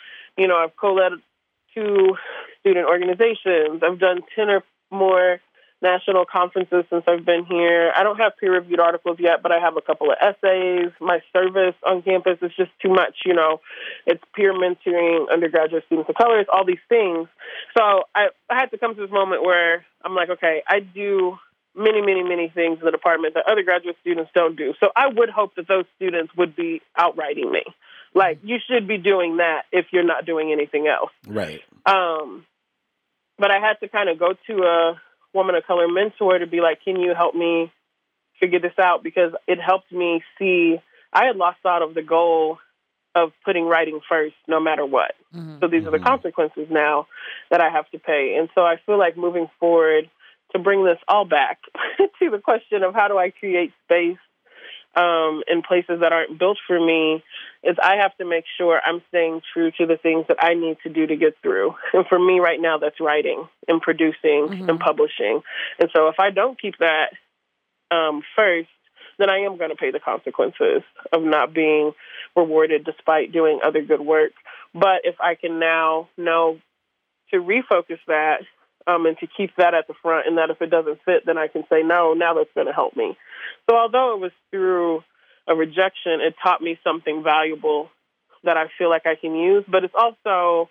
you know, I've co-led two student organizations. I've done 10 or more national conferences since I've been here. I don't have peer-reviewed articles yet, but I have a couple of essays. My service on campus is just too much, you know. It's peer mentoring undergraduate students of color. It's all these things. So I, I had to come to this moment where I'm like, okay, I do many, many, many things in the department that other graduate students don't do. So I would hope that those students would be outwriting me. Like, you should be doing that if you're not doing anything else. Right. Um, but I had to kind of go to a woman of color mentor to be like, can you help me figure this out? Because it helped me see I had lost out of the goal of putting writing first no matter what. Mm-hmm. So these mm-hmm. are the mm-hmm. consequences now that I have to pay. And so I feel like moving forward to bring this all back to the question of how do I create space um, in places that aren't built for me is I have to make sure I'm staying true to the things that I need to do to get through. And for me right now, that's writing and producing mm-hmm. and publishing. And so if I don't keep that um, first, then I am going to pay the consequences of not being rewarded despite doing other good work. But if I can now know to refocus that um, and to keep that at the front, and that if it doesn't fit, then I can say, no, now that's going to help me. So although it was through a rejection, it taught me something valuable that I feel like I can use. But it's also,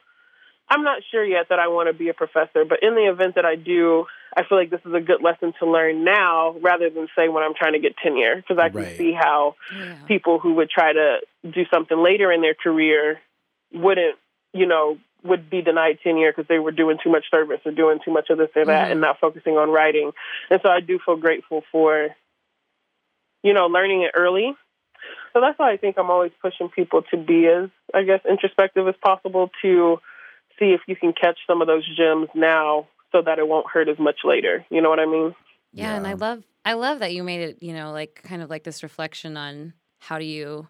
I'm not sure yet that I want to be a professor, but in the event that I do, I feel like this is a good lesson to learn now rather than say when I'm trying to get tenure, because I can right. see how yeah. people who would try to do something later in their career wouldn't, you know, would be denied tenure because they were doing too much service or doing too much of this or that mm-hmm. and not focusing on writing. And so I do feel grateful for, you know, learning it early. So that's why I think I'm always pushing people to be as, I guess, introspective as possible to see if you can catch some of those gems now so that it won't hurt as much later. You know what I mean? Yeah, yeah, and I love I love that you made it, you know, like kind of like this reflection on how do you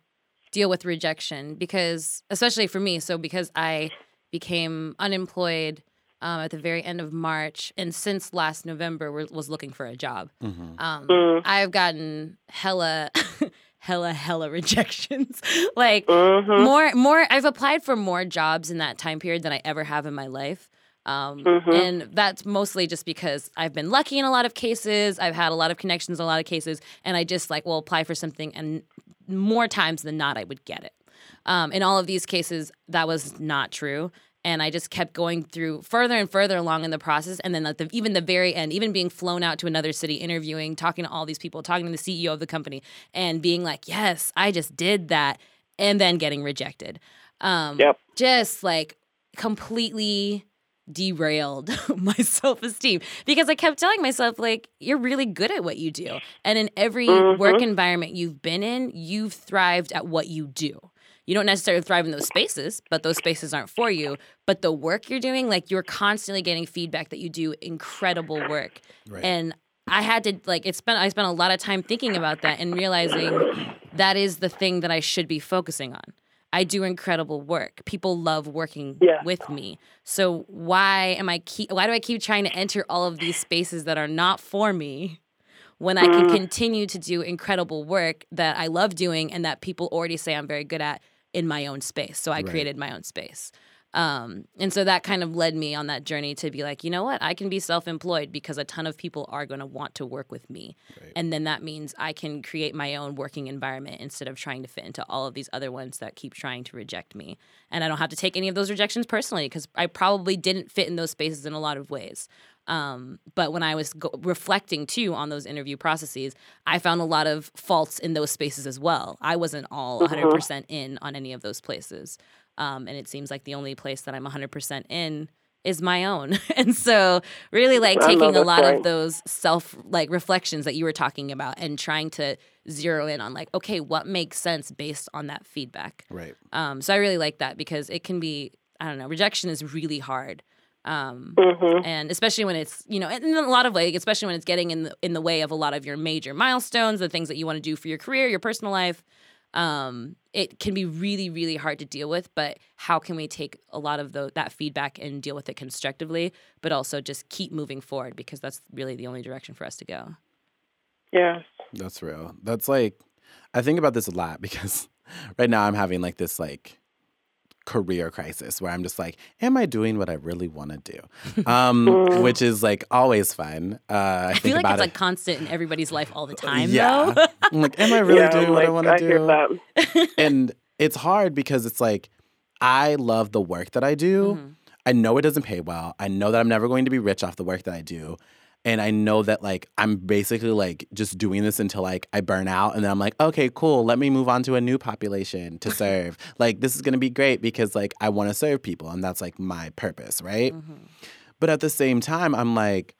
deal with rejection because especially for me, so because I became unemployed um, at the very end of March, and since last November was looking for a job. Mm-hmm. Um, mm. I've gotten hella hella hella rejections like mm-hmm. more more i've applied for more jobs in that time period than i ever have in my life um, mm-hmm. and that's mostly just because i've been lucky in a lot of cases i've had a lot of connections in a lot of cases and i just like will apply for something and more times than not i would get it um, in all of these cases that was not true and I just kept going through further and further along in the process. And then at the, even the very end, even being flown out to another city, interviewing, talking to all these people, talking to the CEO of the company, and being like, "Yes, I just did that," and then getting rejected. Um, yep. Just like completely derailed my self-esteem because I kept telling myself like you're really good at what you do and in every mm-hmm. work environment you've been in you've thrived at what you do you don't necessarily thrive in those spaces, but those spaces aren't for you. But the work you're doing, like you're constantly getting feedback that you do incredible work. Right. And I had to like it spent I spent a lot of time thinking about that and realizing that is the thing that I should be focusing on. I do incredible work. People love working yeah. with me. So why am I keep why do I keep trying to enter all of these spaces that are not for me when I can mm. continue to do incredible work that I love doing and that people already say I'm very good at in my own space. So I right. created my own space. Um, and so that kind of led me on that journey to be like, you know what, I can be self employed because a ton of people are going to want to work with me. Right. And then that means I can create my own working environment instead of trying to fit into all of these other ones that keep trying to reject me. And I don't have to take any of those rejections personally because I probably didn't fit in those spaces in a lot of ways. Um, but when I was go- reflecting too on those interview processes, I found a lot of faults in those spaces as well. I wasn't all 100% mm-hmm. in on any of those places. Um, and it seems like the only place that I'm 100% in is my own. and so really like taking a lot of those self like reflections that you were talking about and trying to zero in on like, okay, what makes sense based on that feedback. Right. Um, so I really like that because it can be, I don't know, rejection is really hard. Um, mm-hmm. and especially when it's you know in a lot of ways especially when it's getting in the in the way of a lot of your major milestones the things that you want to do for your career your personal life um, it can be really really hard to deal with but how can we take a lot of the, that feedback and deal with it constructively but also just keep moving forward because that's really the only direction for us to go Yeah. that's real that's like i think about this a lot because right now i'm having like this like career crisis where I'm just like, am I doing what I really want to do? Um, mm. which is like always fun. Uh, I, I feel like it's it. like constant in everybody's life all the time. Yeah. I'm like, am I really yeah, doing what I want to do? and it's hard because it's like, I love the work that I do. Mm-hmm. I know it doesn't pay well. I know that I'm never going to be rich off the work that I do and I know that like I'm basically like just doing this until like I burn out and then I'm like, okay, cool, let me move on to a new population to serve. like this is gonna be great because like I wanna serve people and that's like my purpose, right? Mm-hmm. But at the same time, I'm like,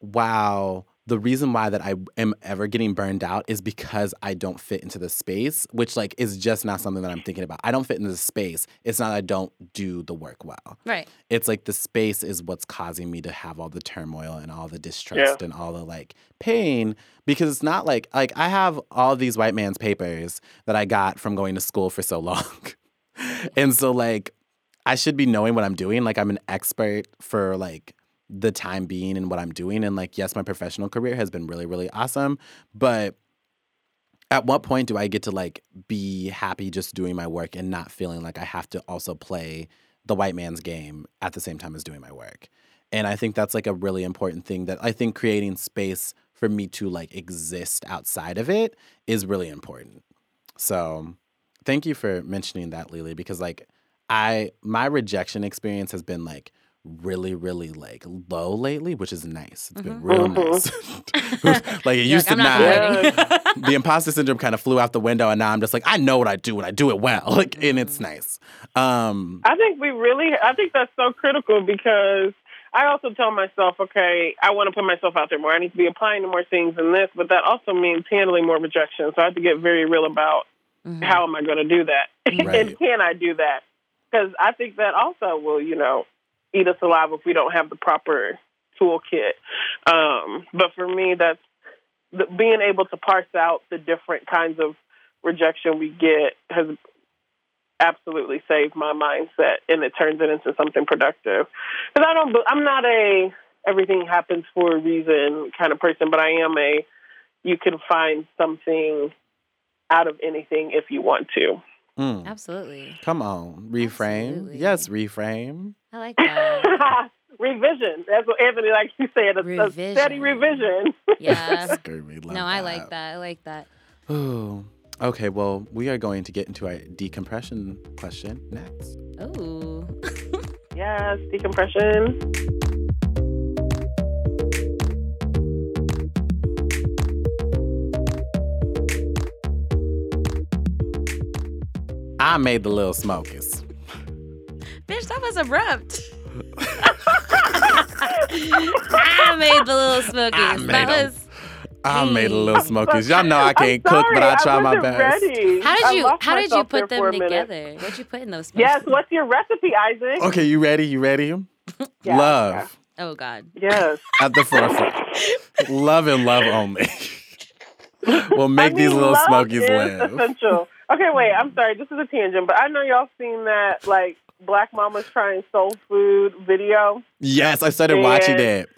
wow, the reason why that I am ever getting burned out is because I don't fit into the space, which like is just not something that I'm thinking about. I don't fit into the space. It's not I don't do the work well. Right. It's like the space is what's causing me to have all the turmoil and all the distrust Yeah. and all the like pain because it's not like like I have all these white man's papers that I got from going to school for so long. and so like I should be knowing what I'm doing. Like I'm an expert for like the time being and what I'm doing. And like, yes, my professional career has been really, really awesome. But at what point do I get to like be happy just doing my work and not feeling like I have to also play the white man's game at the same time as doing my work? And I think that's like a really important thing that I think creating space for me to like exist outside of it is really important. So thank you for mentioning that, Lily, because like I my rejection experience has been like really, really like low lately, which is nice. It's been real nice. like it You're used like, to I'm not not. the imposter syndrome kind of flew out the window, and now I'm just like, I know what I do, and I do it well. Like, and it's nice. Um, I think we really, I think that's so critical because I also tell myself, okay, I want to put myself out there more. I need to be applying to more things than this, but that also means handling more rejection. So I have to get very real about Mhm. how am I going to do that? Right. and can I do that? Because I think that also will, you know, eat us alive if we don't have the proper toolkit. Um, but for me, that's the, being able to parse out the different kinds of rejection we get has absolutely saved my mindset, and it turns it into something productive. Because I don't, I'm not a everything happens for a reason kind of person, but I am a you can find something out of anything if you want to. mm, Absolutely. come on, reframe. Absolutely. Yes, reframe. I like that. revision. That's what Anthony likes to say. A, a steady Revision. revision. Yeah. No, I like that. I like that. Ooh. Okay, well, we are going to get into our decompression question next. Oh. yes, decompression. I made the little smokies. Bitch, that was abrupt. I made the little smokies. I made that 'em. was. I made the little smokies. Y'all know I can't cook, but I sorry, try my best. Ready. How did you How did you put them together? What'd you put in those smokies? Yes. What's your recipe, Isaac? Okay, you ready? You ready? Yeah, love Oh God. Yes. at the forefront. love and love only. we'll make I these little love smokies is live. Essential. Okay, wait. I'm sorry. This is a tangent, but I know y'all seen that like Black Mama's trying soul food video, Yes, I started watching And- it.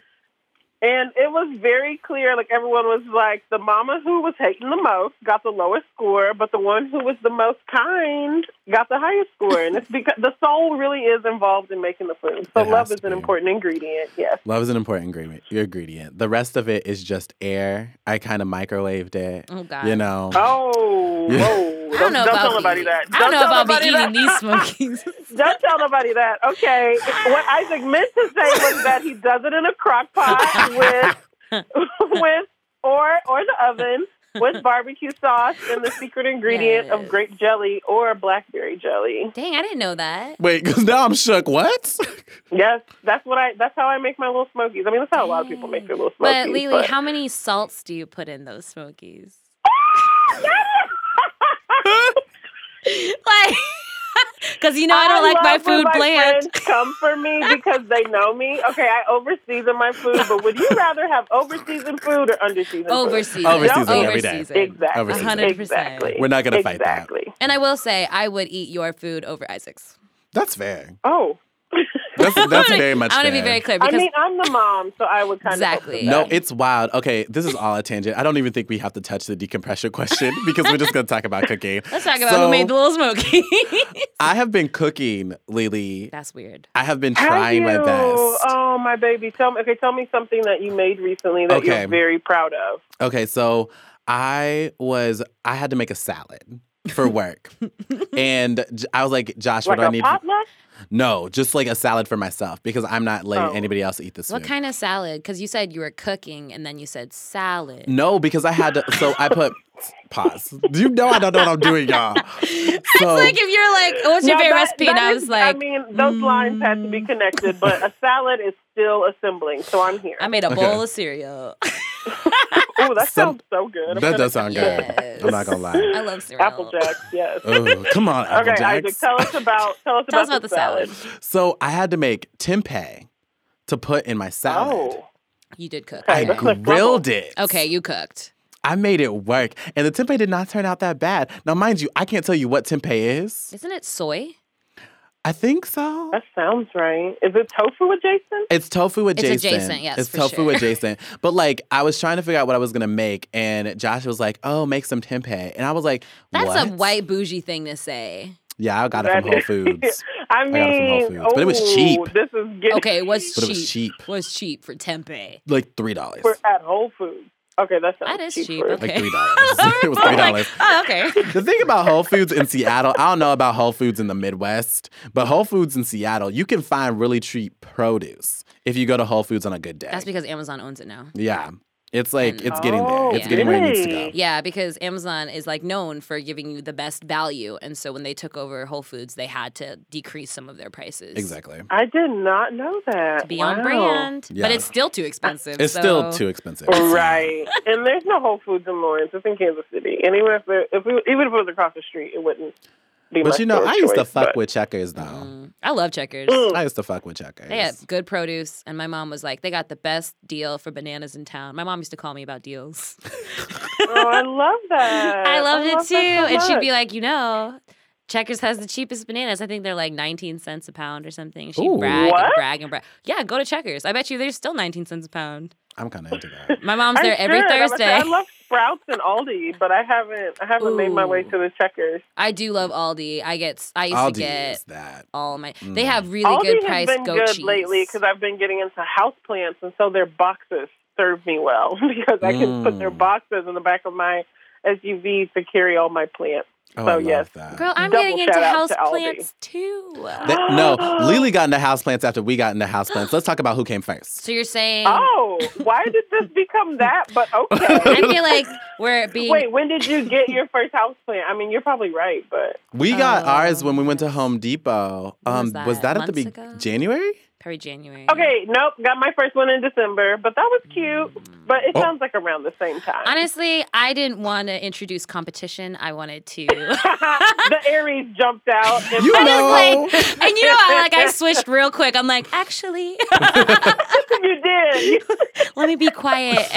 and it was very clear. Like everyone was like, the mama who was hating the most got the lowest score, but the one who was the most kind got the highest score. And it's because the soul really is involved in making the food. So It love is an be. important ingredient. Yes. Love is an important ingredient. Your ingredient. The rest of it is just air. I kind of microwaved it. Oh God. You know. Oh, whoa. I don't know don't about tell nobody be- that. I don't know tell about nobody be eating that. these smokies. Don't tell nobody that. Okay. What Isaac meant to say was that he does it in a crock pot with with or or the oven with barbecue sauce and the secret ingredient Yes. of grape jelly or blackberry jelly. Dang, I didn't know that. Wait, because now I'm shook. What? Yes, that's what I that's how I make my little smokies. I mean that's how a lot of people make their little smokies. But Lily, how many salts do you put in those smokies? like, because you know I don't like my love when food my bland. friends come for me because they know me. Okay, I overseason my food, but would you rather have overseasoned food or underseasoned food? Overseasoned. Overseasoned every day. Exactly. Overseasoned. Hundred percent. Exactly. We're not gonna fight that. exactly. And I will say, I would eat your food over Isaac's. That's fair. Oh. That's that's very much I want to be very clear I mean, I'm the mom, so I would kind Exactly. of. No, it's wild. Okay, this is all a tangent. I don't even think we have to touch the decompression question because we're just gonna talk about cooking. let's talk about So, who made the little smoky. I have been cooking, Lily. That's weird. I have been trying you? my best. Oh, my baby. Tell me. Okay, tell me something that you made recently that Okay. you're very proud of. Okay, so I was I had to make a salad for work, and I was like, Josh, what Like do I a need? potluck? No, just like a salad for myself because I'm not letting Oh. anybody else eat this What food. kind of salad? Because you said you were cooking and then you said salad. No, because I had to. So I put Pause. You know I don't know what I'm doing, y'all? It's like if you're like, what's your Now, favorite that- recipe? And that I is- was like, I mean, those lines had to be mm. connected, but a salad is still assembling, so I'm here. I made a Okay. bowl of cereal. oh, that Some- sounds so good. I'm that does sound good. Yes. I'm not gonna lie. I love cereal. Apple Jacks, yes. Oh, come on, Apple okay, Isaac, Jacks. tell us about tell us Tell us about, about the salad. So I had to make tempeh to put in my salad. Oh, You did cook. Okay, I grilled it. Okay, you cooked. I made it work, and the tempeh did not turn out that bad. Now, mind you, I can't tell you what tempeh is. Isn't it soy? I think so. that sounds right. Is it tofu adjacent? It's tofu It's adjacent. adjacent, yes, It's for tofu sure. adjacent. But like, I was trying to figure out what I was gonna make, and Josh was like, "Oh, make some tempeh," and I was like, That's what? a white bougie thing to say. Yeah, I got it from Whole Foods, I got it from Whole mean, Foods, but it was cheap. This is getting Okay, it was but cheap. it was cheap, Was cheap for tempeh. like three dollars, for, at Whole Foods. Okay, that sounds That is cheap. cheap. Okay. like three dollars. it was three oh, dollars. Oh, okay. The thing about Whole Foods in Seattle, I don't know about Whole Foods in the Midwest, but Whole Foods in Seattle, you can find really cheap produce if you go to Whole Foods on a good day. That's because Amazon owns it now. yeah, it's like And- it's getting there. Oh, It's getting where it needs to go. Yeah, because Amazon is like known for giving you the best value, and so when they took over Whole Foods, they had to decrease some of their prices. Exactly. I did not know that. To be wow. on brand, Yeah. but it's still too expensive. It's still too expensive. Right, and there's no Whole Foods in Lawrence. It's in Kansas City, and if it, if we, even if it was across the street, it wouldn't be. But my you know, I of used to fuck but- with Checkers though. Mm. I love Checkers. Mm. I used to fuck with Checkers. They had good produce, and my mom was like, "They got the best deal for bananas in town." My mom used to call me about deals. Oh, I love that. I loved it love too, so and she'd be like, "You know, Checkers has the cheapest bananas. I think they're like 19 cents a pound or something." She'd Ooh. brag and brag and brag. Yeah, go to Checkers. I bet you they're still 19 cents a pound. I'm kind of into that. My mom's I'm there every sure. I was- Thursday. I love Sprouts and Aldi, but I haven't. I haven't made my way to the Checkers. I do love Aldi. I get. I used Aldi to get that. all my. They Mm. have really Aldi good has price been goat good cheese lately because I've been getting into house plants, and so their boxes serve me well because I can put their Mm. boxes in the back of my SUV to carry all my plants. Oh, So, I love yes. that. Girl, I'm Double getting into houseplants to too. That- no, Lily got into houseplants after we got into houseplants. Let's talk about who came first. So you're saying? Oh, why did this become that? But okay. I feel like we're being. Wait, when did you get your first houseplant? I mean, you're probably right, but We got Oh, ours when we went to. Home Depot. Um, was was that? that at the Months be- ago? January? Probably January. okay, nope. Got my first one in December, but that was cute. Mm. But it Oh. sounds like around the same time. Honestly, I didn't want to introduce competition. I wanted to. the Aries jumped out. And You know. like, and you know, I like I switched real quick. I'm like, actually, you did. let me be quiet.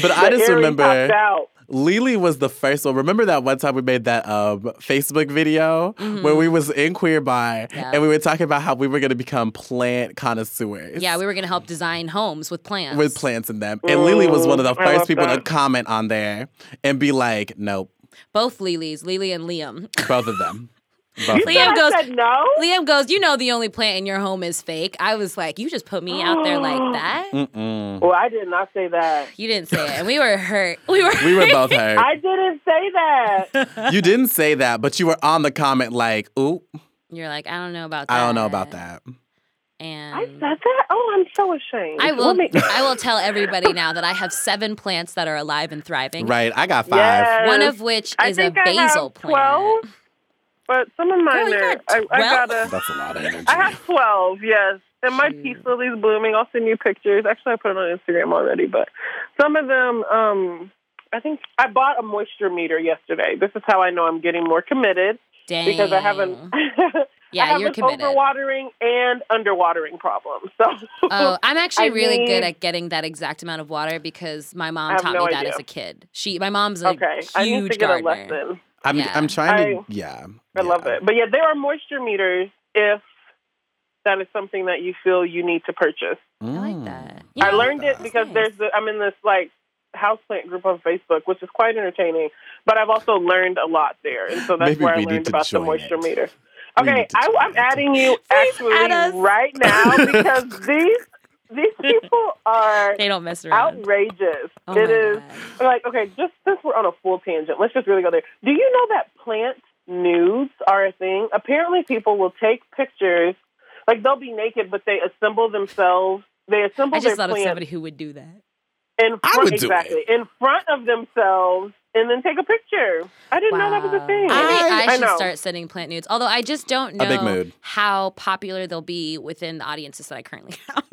But I just Aries remember out. Lily was the first one. Remember that one time we made that um, Facebook video where we was in Queer Bar Mm-hmm. Yeah. and we were talking about how we were going to become plant connoisseurs. yeah, we were gonna help design homes with plants. with plants in them. And Lily was one of the Mm, first love people to comment on there and be like, nope, both Lilies, Lily and Liam. both of them. Both Liam goes- said no. Liam goes, you know, the only plant in your home is fake. I was like, you just put me out there like that. Mm-mm. Well, I did not say that. You didn't say it, and we were hurt. We were. We were both hurt. I didn't say that. you didn't say that, but you were on the comment like, ooh, You're like, I don't know about that. I don't know about that. And I said that. Oh, I'm so ashamed. I will. Let me- I will tell everybody now that I have seven plants that are alive and thriving. Right, I got five. Yes. One of which I is a think I basil have plant. 12, but some of mine Girl, are. I, I got a. That's a lot of energy. I have 12, yes. And my Shoot. peace lily's blooming. I'll send you pictures. Actually, I put it on Instagram already, but some of them, um, I think I bought a moisture meter yesterday. This is how I know I'm getting more committed Dang. because I haven't. Yeah, I have you're an committed. overwatering and underwatering problem. So Oh, I'm actually I really good at getting that exact amount of water because my mom taught no me that idea. as a kid. She, my mom's a okay, I need huge to get a gardener. lesson. I'm, Yeah. I'm trying I- to, yeah. I love it. But yeah, there are moisture meters if that is something that you feel you need to purchase. I like Mm. that. I Yeah. learned it because nice. there's the, I'm in this like houseplant group on Facebook, which is quite entertaining. But I've also learned a lot there, and so that's Maybe where I we need learned about the moisture it. meter. Okay, I, I'm adding you Please actually add right now because these these people are They don't mess around. outrageous. Oh it my God. like okay, just since we're on a full tangent, let's just really go there. Do you know that plant nudes are a thing? Apparently, people will take pictures, like they'll be naked, but they assemble themselves. They assemble I just their thought of somebody who would do that. In I front, would do exactly in front of themselves and then take a picture. I didn't know that was a Wow. thing. Maybe I, I should know. start sending plant nudes. Although I just don't know big mood. how popular they'll be within the audiences that I currently have.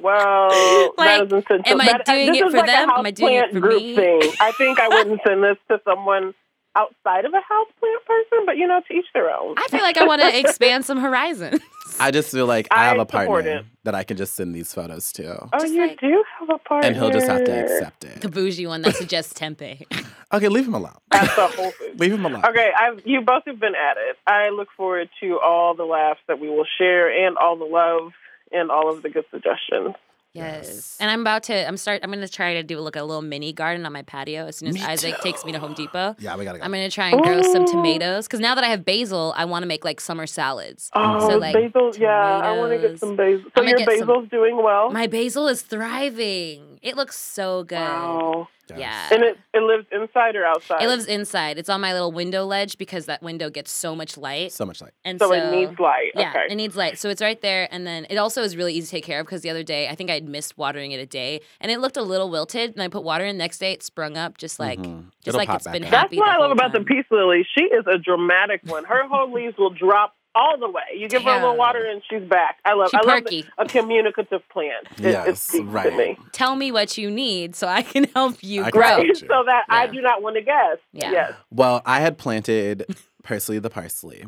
Well, Like, that isn't sense. am I that, uh, doing this it is for like them? A Am I doing it for group me? thing. I think I wouldn't send this to someone outside of a houseplant person, but you know, to each their own. I feel like I want to expand some horizons. I just feel like I, I have a partner it. that I can just send these photos to. oh, just you like- do have a partner, And he'll just have to accept it. the bougie one that suggests tempeh. Okay, leave him alone. At the Whole Foods. Leave him alone. Okay, I've, you both have been at it. I look forward to all the laughs that we will share, and all the love, and all of the good suggestions. Yes. Yes. And I'm about to. I'm start. I'm gonna try to do like a little mini garden on my patio as soon as Me Isaac too. takes me to Home Depot. Yeah, we gotta go. I'm gonna try and grow some oh. tomatoes because now that I have basil, I want to make like summer salads. Oh, So, like, basil! Yeah, I want to get some basil. So I'm your get some- basil's doing well. My basil is thriving. It looks so good. Wow. Yes. Yeah. And it it lives inside or outside. It lives inside. It's on my little window ledge because that window gets so much light. So much light. And so, so, it needs light. Yeah, okay. it needs light. So it's right there. And then it also is really easy to take care of because the other day, I think I'd missed watering it a day and it looked a little wilted. And I put water in the next day, it sprung up just like, Mhm. just It'll like pop it's back been up. That's what the I love whole about the peace lily. She is a dramatic one. Her whole leaves will drop all the way. You give her a little water and she's back. I love. She I love perky. a communicative plant. It, it Yes, speaks to right. me. Tell me what you need so I can help you I grow. you. so that I do not want to guess. Yeah. Yes. Well, I had planted parsley the parsley.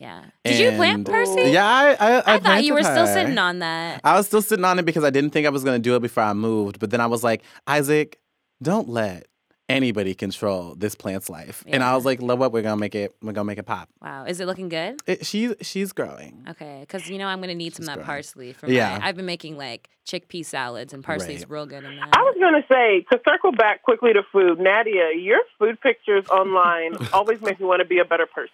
Yeah. Did you plant And- Percy? Yeah, I I, I, thought you were planted still sitting on that. I was still sitting on it because I didn't think I was gonna do it before I moved. But then I was like, Isaac, don't let anybody control this plant's life. And I was like, "Love what? We're gonna make it. We're gonna make it pop." Wow. Is it looking good? It, she's she's growing. Okay. Because, you know, I'm going to need some She's of that growing. parsley for Yeah. my. I've been making like chickpea salads and parsley's Right. real good in that. I was going to say, to circle back quickly to food, Nadia, your food pictures online always make me want to be a better person.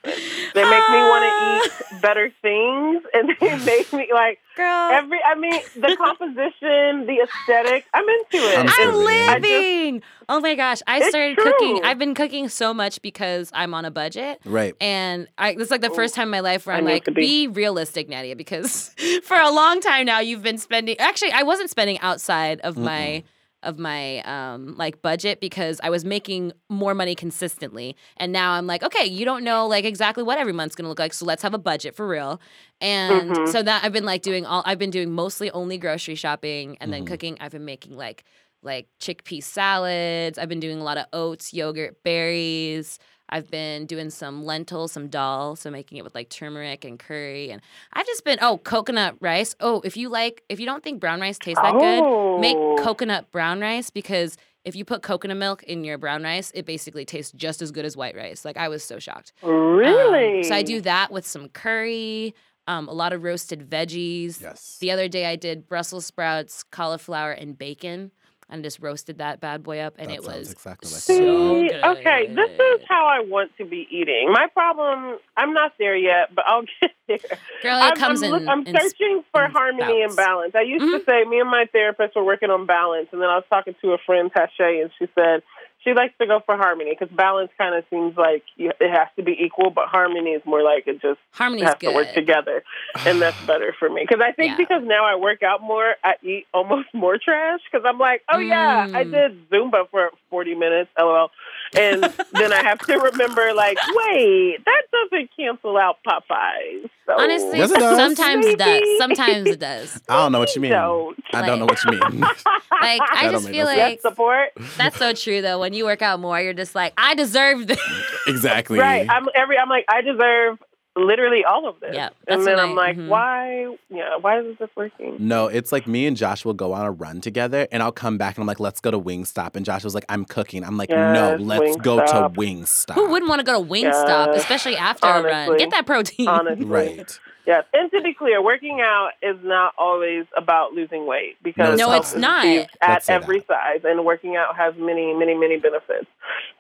They make me want to ah. eat better things, and they make me like Girl. every. I mean, the composition, the aesthetic. I'm into it. I'm And so I'm Absolutely. I just- living. oh my gosh. I It's started cooking. I've been cooking so much because I'm on a budget. Right. And I, this is like the first time in my life where I I'm need like, be. be. realistic, Nadia, because for a long time now you've been spending. Actually, I wasn't spending outside of my of my um like budget because I was making more money consistently. And now I'm like, okay, you don't know like exactly what every month's gonna look like, so let's have a budget for real. And Mhm. so that I've been like doing all I've been doing mostly only grocery shopping and then Mhm. cooking. I've been making like like chickpea salads. I've been doing a lot of oats, yogurt, berries. I've been doing some lentils, some dal, so making it with like turmeric and curry. And I've just been, oh, coconut rice. Oh, if you like, if you don't think brown rice tastes that good, make Oh. coconut brown rice because if you put coconut milk in your brown rice, it basically tastes just as good as white rice. Like I was so shocked. Um, Really? so I do that with some curry, um, a lot of roasted veggies. Yes. The other day I did Brussels sprouts, cauliflower, and bacon, and just roasted that bad boy up, and That it was exactly like so See, good. okay, this is how I want to be eating. My problem, I'm not there yet, but I'll get there. girl. It I'm, comes I'm, in. I'm in searching for in harmony and balance. I used Mhm. to say me and my therapist were working on balance, and then I was talking to a friend, Tasha, and she said she likes to go for harmony because balance kind of seems like you, it has to be equal, but harmony is more like it just Harmony's has good. to work together, and that's better for me. Because I think Yeah. because now I work out more, I eat almost more trash. Because I'm like, oh yeah, I Mm. did Zumba for 40 minutes, lol, and then I have to remember like, wait, that doesn't cancel out Popeyes. So Honestly, Yes, it sometimes it does. Sometimes it does. I don't know what you mean. Don't. I don't know what you mean. Like I just don't make feel no like support. that's so true though. When you work out more, you're just like, I deserve this. exactly. Right. I'm every. I'm like, I deserve literally all of this. Yeah, and then I'm I- like, mhm. why? Yeah, why is this working? No, it's like me and Josh will go on a run together, and I'll come back and I'm like, "Let's go to Wingstop." And Josh was like, "I'm cooking." I'm like, "No, let's go to Wingstop. Wingstop." Who wouldn't want to go to Wingstop, Yes, especially after a run? Get that protein. Honestly. Right. Yes, and to be clear, working out is not always about losing weight because No, it's not. is achieved Let's at say every size, and working out has many, many, many benefits.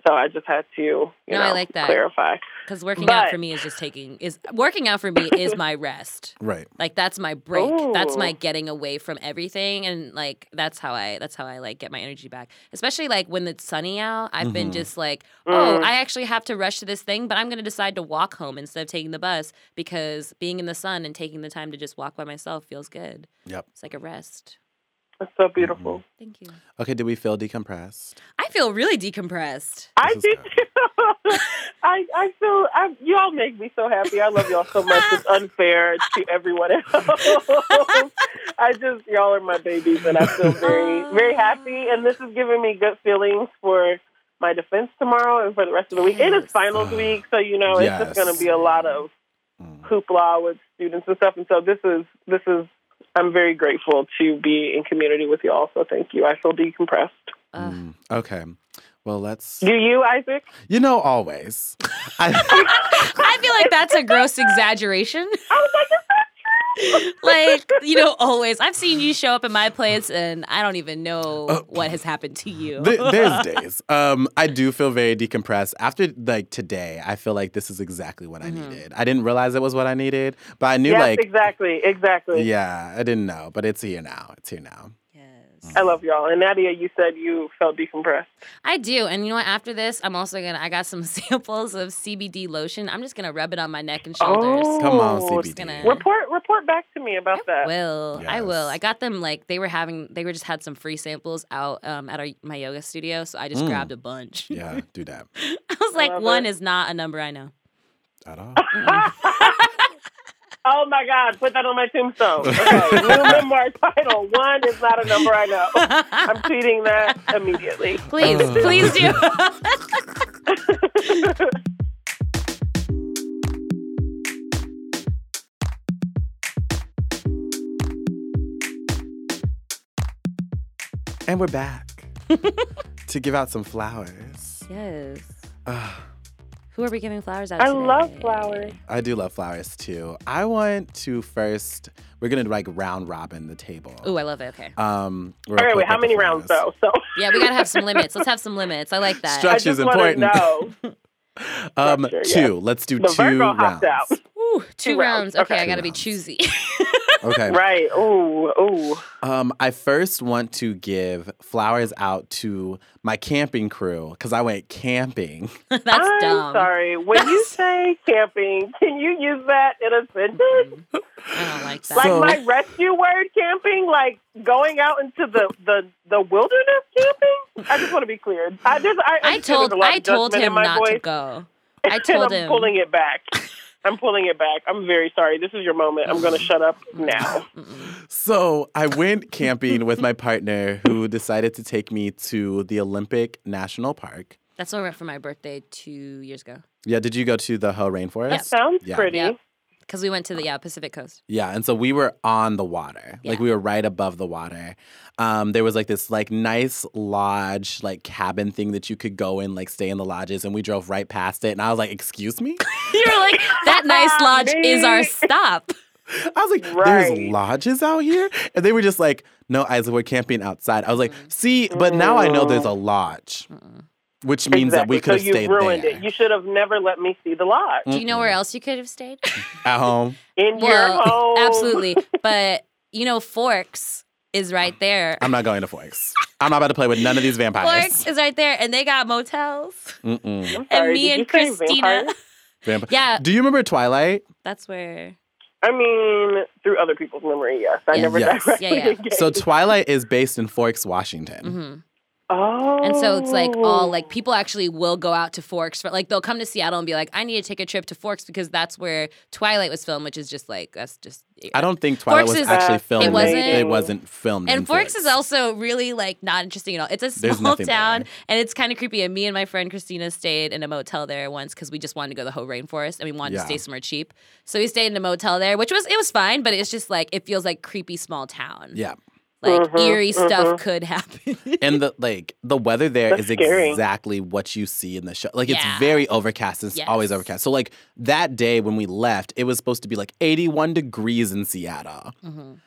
So I just had to, you No, know, I like that. clarify. Because working out for me is just taking is working out for me is my rest. Right. Like that's my break. That's my getting away from everything, and like that's how I that's how I like get my energy back. Especially like when it's sunny out, I've been Mhm. just like, oh, Mm. I actually have to rush to this thing, but I'm gonna decide to walk home instead of taking the bus because being in the sun and taking the time to just walk by myself feels good. Yep. It's like a rest. That's so beautiful. Mm-hmm. Thank you. Okay, did we feel decompressed? I feel really decompressed. I is do too. I I feel I, y'all make me so happy. I love y'all so much. It's unfair to everyone else. I just y'all are my babies, and I feel very very happy. And this is giving me good feelings for my defense tomorrow and for the rest of the week. And it's Yes. finals week, so you know it's just going to be a lot of Mm. hoopla with students and stuff. And so this is this is. I'm very grateful to be in community with y'all. So thank you. I feel decompressed. Ugh. Mm, okay. Well, let's. Do you, Isaac? You know, always. I, I feel like that's a gross exaggeration. I was like, is that true? Like, you know, always. I've seen you show up in my place and I don't even know Uh, what has happened to you. Th- there's days. Um, I do feel very decompressed after like today. I feel like this is exactly what I Mhm. needed. I didn't realize it was what I needed, but I knew yes, like exactly, exactly. yeah, I didn't know, but it's here now. It's here now. Yes. I love y'all. And Nadia, you said you felt decompressed. I do. And you know what? After this, I'm also going to, I got some samples of CBD lotion. I'm just going to rub it on my neck and shoulders. Oh, Come on, CBD. gonna- Report report back to me about that. Will I will? Yes. I got them like they were having. They were just had some free samples out um, at our, my yoga studio, so I just Mm. grabbed a bunch. Yeah, do that I was like, one it. is not a number I know. at all. oh my God, put that on my tombstone. Okay. New memoir title. One is not a number I know. I'm tweeting that immediately. Please, Uh. please do. And we're back to give out some flowers. yes. Ugh, Who are we giving flowers out? I today? love flowers. I do love flowers too. I want to first. We're gonna like round robin the table. Ooh, I love it. Okay. Um. real Okay, quick wait, how with the many rounds though? So Yeah, we gotta have some limits. Let's have some limits. I like that. Structure. I Structure's just want to important. know. Um, Structure, two. yeah. Let's do The two Virgo rounds. out. Ooh, two, Two rounds. rounds. Okay, Okay. I gotta Two be choosy. Okay. Right. Ooh, ooh. Um, I first want to give flowers out to my camping crew because I went camping. That's I'm dumb. sorry. When you say camping, can you use that in a sentence? I don't like that. Like So- my rescue word camping, like going out into the the, the wilderness camping. I just want to be clear. I just I, I understand told there's a lot I told him not voice, to go. I and told I'm him. pulling it back. I'm pulling it back. I'm very sorry. This is your moment. I'm going to shut up now. So I went camping with my partner who decided to take me to the Olympic National Park. That's where we went for my birthday two years ago. Yeah, did you go to the Hoh Rainforest? That sounds Yeah. pretty. Yep. Because we went to the yeah Pacific Coast. Yeah, and so we were on the water. Like we were right above the water. Um, there was like this like nice lodge, like cabin thing that you could go in, like stay in the lodges, and we drove right past it. And I was like, "Excuse me." You were like, that nice lodge is our stop. I was like, Right. "There's lodges out here," and they were just like, "No, Isaac, we're camping outside." I was like, Mm. "See, but now I know there's a lodge, Mm-mm. Which means that we Exactly. could have so you stayed ruined there it. You should have never let me see the lodge Do you know where else you could have stayed? at home." in your home. absolutely. But you know, Forks is right there. I'm not going to Forks. I'm not about to play with none of these vampires. Forks is right there, and they got motels. Mm-mm. I'm And sorry, me did and you say Christina. vampires? Vamp- Yeah, Do you remember Twilight? that's where. I mean, through other people's memory, yes. I Yes. never Yes. directly Yeah, yeah. engaged. So Twilight is based in Forks, Washington. hmm oh. And so it's like all like oh. people actually will go out to Forks for like they'll come to Seattle and be like, I need to take a trip to Forks because that's where Twilight was filmed, which is just like that's just. I don't think Twilight Forks was is- actually It filmed. wasn't? It wasn't filmed. And in Forks is also really like not interesting at all. It's a small town there. and it's kind of creepy. And me and my friend Christina stayed in a motel there once because we just wanted to go to the Hoh rainforest and we wanted Yeah. to stay somewhere cheap. So we stayed in a motel there, which was it was fine, but it's just like it feels like creepy small town. Yeah, Like Mhm, eerie stuff mhm. could happen. and the like the weather there That's is scary. exactly what you see in the show. Like it's Yeah. very overcast. It's always overcast. So like that day when we left, it was supposed to be like 81 degrees in Seattle. Mhm.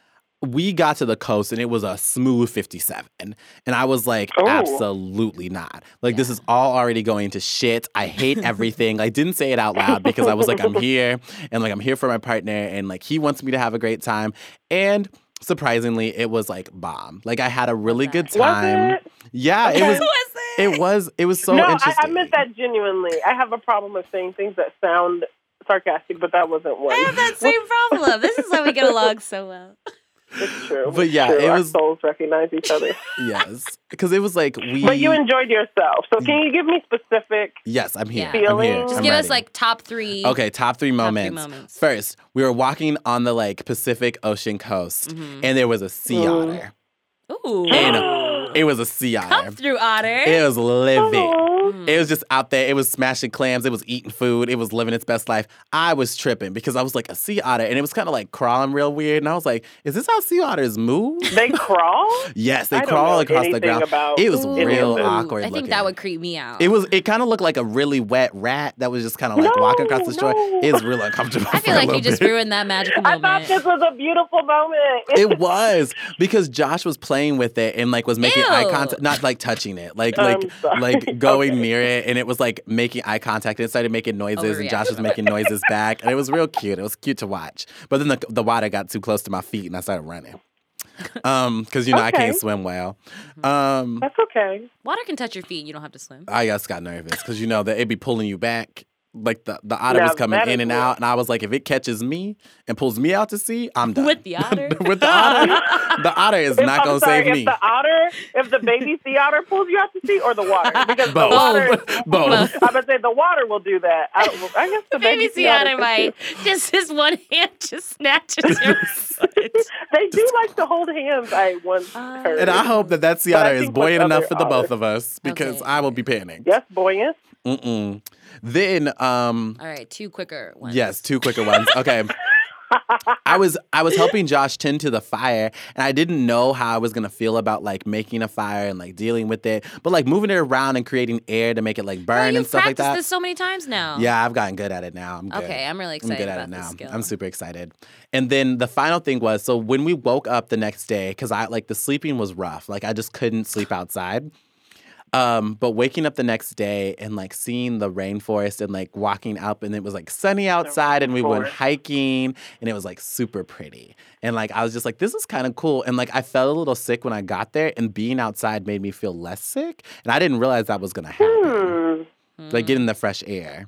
We got to the coast and it was a smooth 57. And I was like, Oh. absolutely not. Like, this is all already going to shit. I hate everything. I didn't say it out loud because I was like, I'm here and like, I'm here for my partner and like, he wants me to have a great time. And surprisingly, it was like bomb. Like, I had a really good Was Was time. it? Yeah, Okay. it was. Was It was. It was so no, I, interesting. I meant that genuinely. I have a problem with saying things that sound sarcastic, but that wasn't one. I have that same problem. This is why we get along so well. It's true. But yeah, True. it Our was- souls recognize each other. yes, because it was like we. But you enjoyed yourself. So can you give me specific? yes, I'm here. Yeah. I'm here. Just I'm give us like top three. Okay, top three three moments. moments. First, we were walking on the like Pacific Ocean coast, Mhm. and there was a sea Mm. otter. Ooh. And it was a sea otter. Come through, Otter. It was living. Aw. Mm. It was just out there. It was smashing clams. It was eating food. It was living its best life. I was tripping because I was like a sea otter, and it was kind of like crawling real weird. And I was like, "Is this how sea otters move?" They crawl. yes, they I don't crawl know across the ground. about It was any of real this. awkward. I think looking. that would creep me out. It was. It kind of looked like a really wet rat that was just kind of like walking across the shore. No, It was real uncomfortable. I for feel a like you little just bit. ruined that magical moment. I thought this was a beautiful moment. It was because Josh was playing with it and like was making eye contact, not like touching it, like like like going Okay. near it, and it was like making eye contact and it started making noises, and Josh was making noises back, and it was real cute. It was cute to watch, but then the the water got too close to my feet, and I started running. Um, because you know I can't swim well. Mm-hmm. Um, That's okay. Water can touch your feet. and You don't have to swim. I just got nervous because you know that it'd be pulling you back. Like the, the otter Now was coming in and real. out, and I was like, if it catches me and pulls me out to sea, I'm done. With the otter? With the otter, the otter is If- not I'm gonna sorry, save if me. the otter, if the baby sea otter pulls you out to sea, or the water, because the Both. water, Both. I'm gonna say the water will do that. I, I guess the Baby baby sea otter might. Just his one hand just snatches your. They do like to hold hands. I once Uh, heard. And I hope that that sea otter is buoyant enough for the both of us because Okay. I will be panicking. yes, buoyant. Mm-mm. Then, um, All right, two quicker ones. yes, two quicker ones. Okay. I was I was helping Josh tend to the fire, and I didn't know how I was gonna feel about like making a fire and like dealing with it, but like moving it around and creating air to make it like burn you've and stuff like that. this so many times now. Yeah, I've gotten good at it now. I'm good. Okay, I'm really excited I'm good at it now. skill. I'm super excited. And then the final thing was so when we woke up the next day, because I like the sleeping was rough. Like I just couldn't sleep outside. Um, but waking up the next day and like seeing the rainforest and like walking up and it was like sunny outside and we went hiking and it was like super pretty. And like I was just like, this is kind of cool. And like I felt a little sick when I got there and being outside made me feel less sick. And I didn't realize that was gonna happen. Hmm. Like getting the fresh air.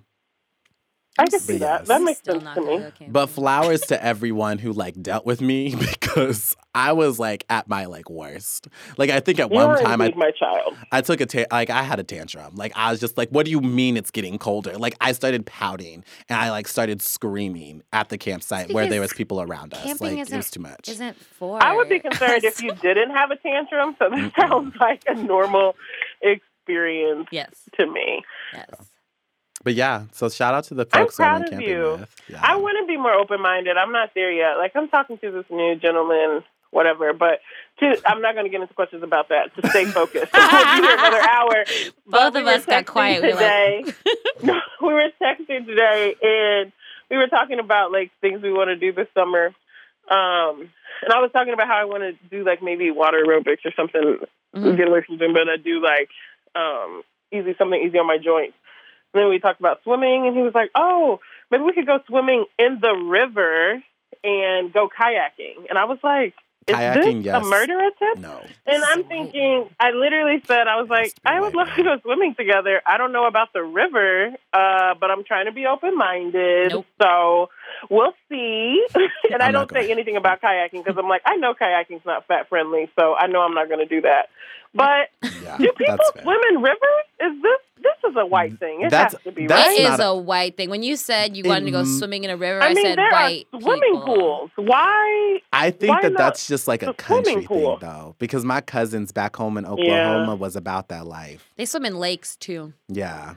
I can see But that. That makes Still sense to me. okay. But flowers to everyone who like dealt with me because I was like at my like worst. Like I think at You one time I indeed my child. I took a ta- like I had a tantrum. Like I was just like, "What do you mean it's getting colder?" Like I started pouting and I like started screaming at the campsite where there was people around us. camping Like it isn't- was too much. Isn't for. I would be concerned if you didn't have a tantrum. So that Mm-mm. sounds like a normal experience Yes. to me. Yes. But yeah, so shout out to the folks I'm folks I proud of you. Yeah. I want to be more open minded. I'm not there yet. Like I'm talking to this new gentleman, whatever. But to, I'm not going to get into questions about that. To stay focused, we'll be here another hour. But Both we of were us got texting quiet. We were like- today. we were texting today, and we were talking about like things we want to do this summer. Um, and I was talking about how I want to do like maybe water aerobics or something. Mhm. Get away from gym, but I do like um, easy something easy on my joints. And then we talked about swimming, and he was like, "Oh, maybe we could go swimming in the river and go kayaking." And I was like, "Is Kayaking, this yes. a murder attempt?" no. And I'm thinking, I literally said, I was like, I would love to go swimming together. I don't know about the river, uh, but I'm trying to be open minded. Nope. So we'll see. and I I'm not don't say anything about kayaking because I'm like, I know kayaking's not fat friendly, so I know I'm not going to do that. But Yeah. do people swim in rivers? Is this this is a white thing? It That's- has to be that's right. Is a- a white thing. When you said you wanted to go Mm. swimming in a river, I, I mean, said there white are swimming people. pools. Why? I think Why that that's just like a country pool? thing though, because my cousins back home in Oklahoma was about that life. They swim in lakes too. Yeah.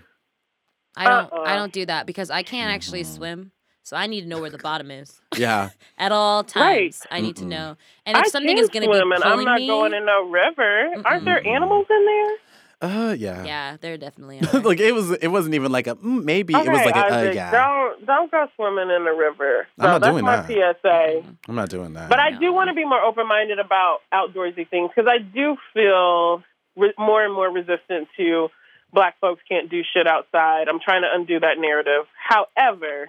I don't. Uh-uh. I don't do that because I can't actually Mhm. swim. So I need to know where the bottom is Yeah. at all times. I need to Mm-mm. know. And if I something can is going to be swim, and pulling I'm not me, going in no river. Aren't there animals in there? Uh yeah. yeah, there definitely are. like it was it wasn't even like a mm, maybe it was Okay, like a uh, yeah. Don't don't go swimming in the river. I'm So not that's doing my that. PSA. I'm not doing that. But I No. do want to be more open minded about outdoorsy things because I do feel re- more and more resistant to black folks can't do shit outside. I'm trying to undo that narrative. However,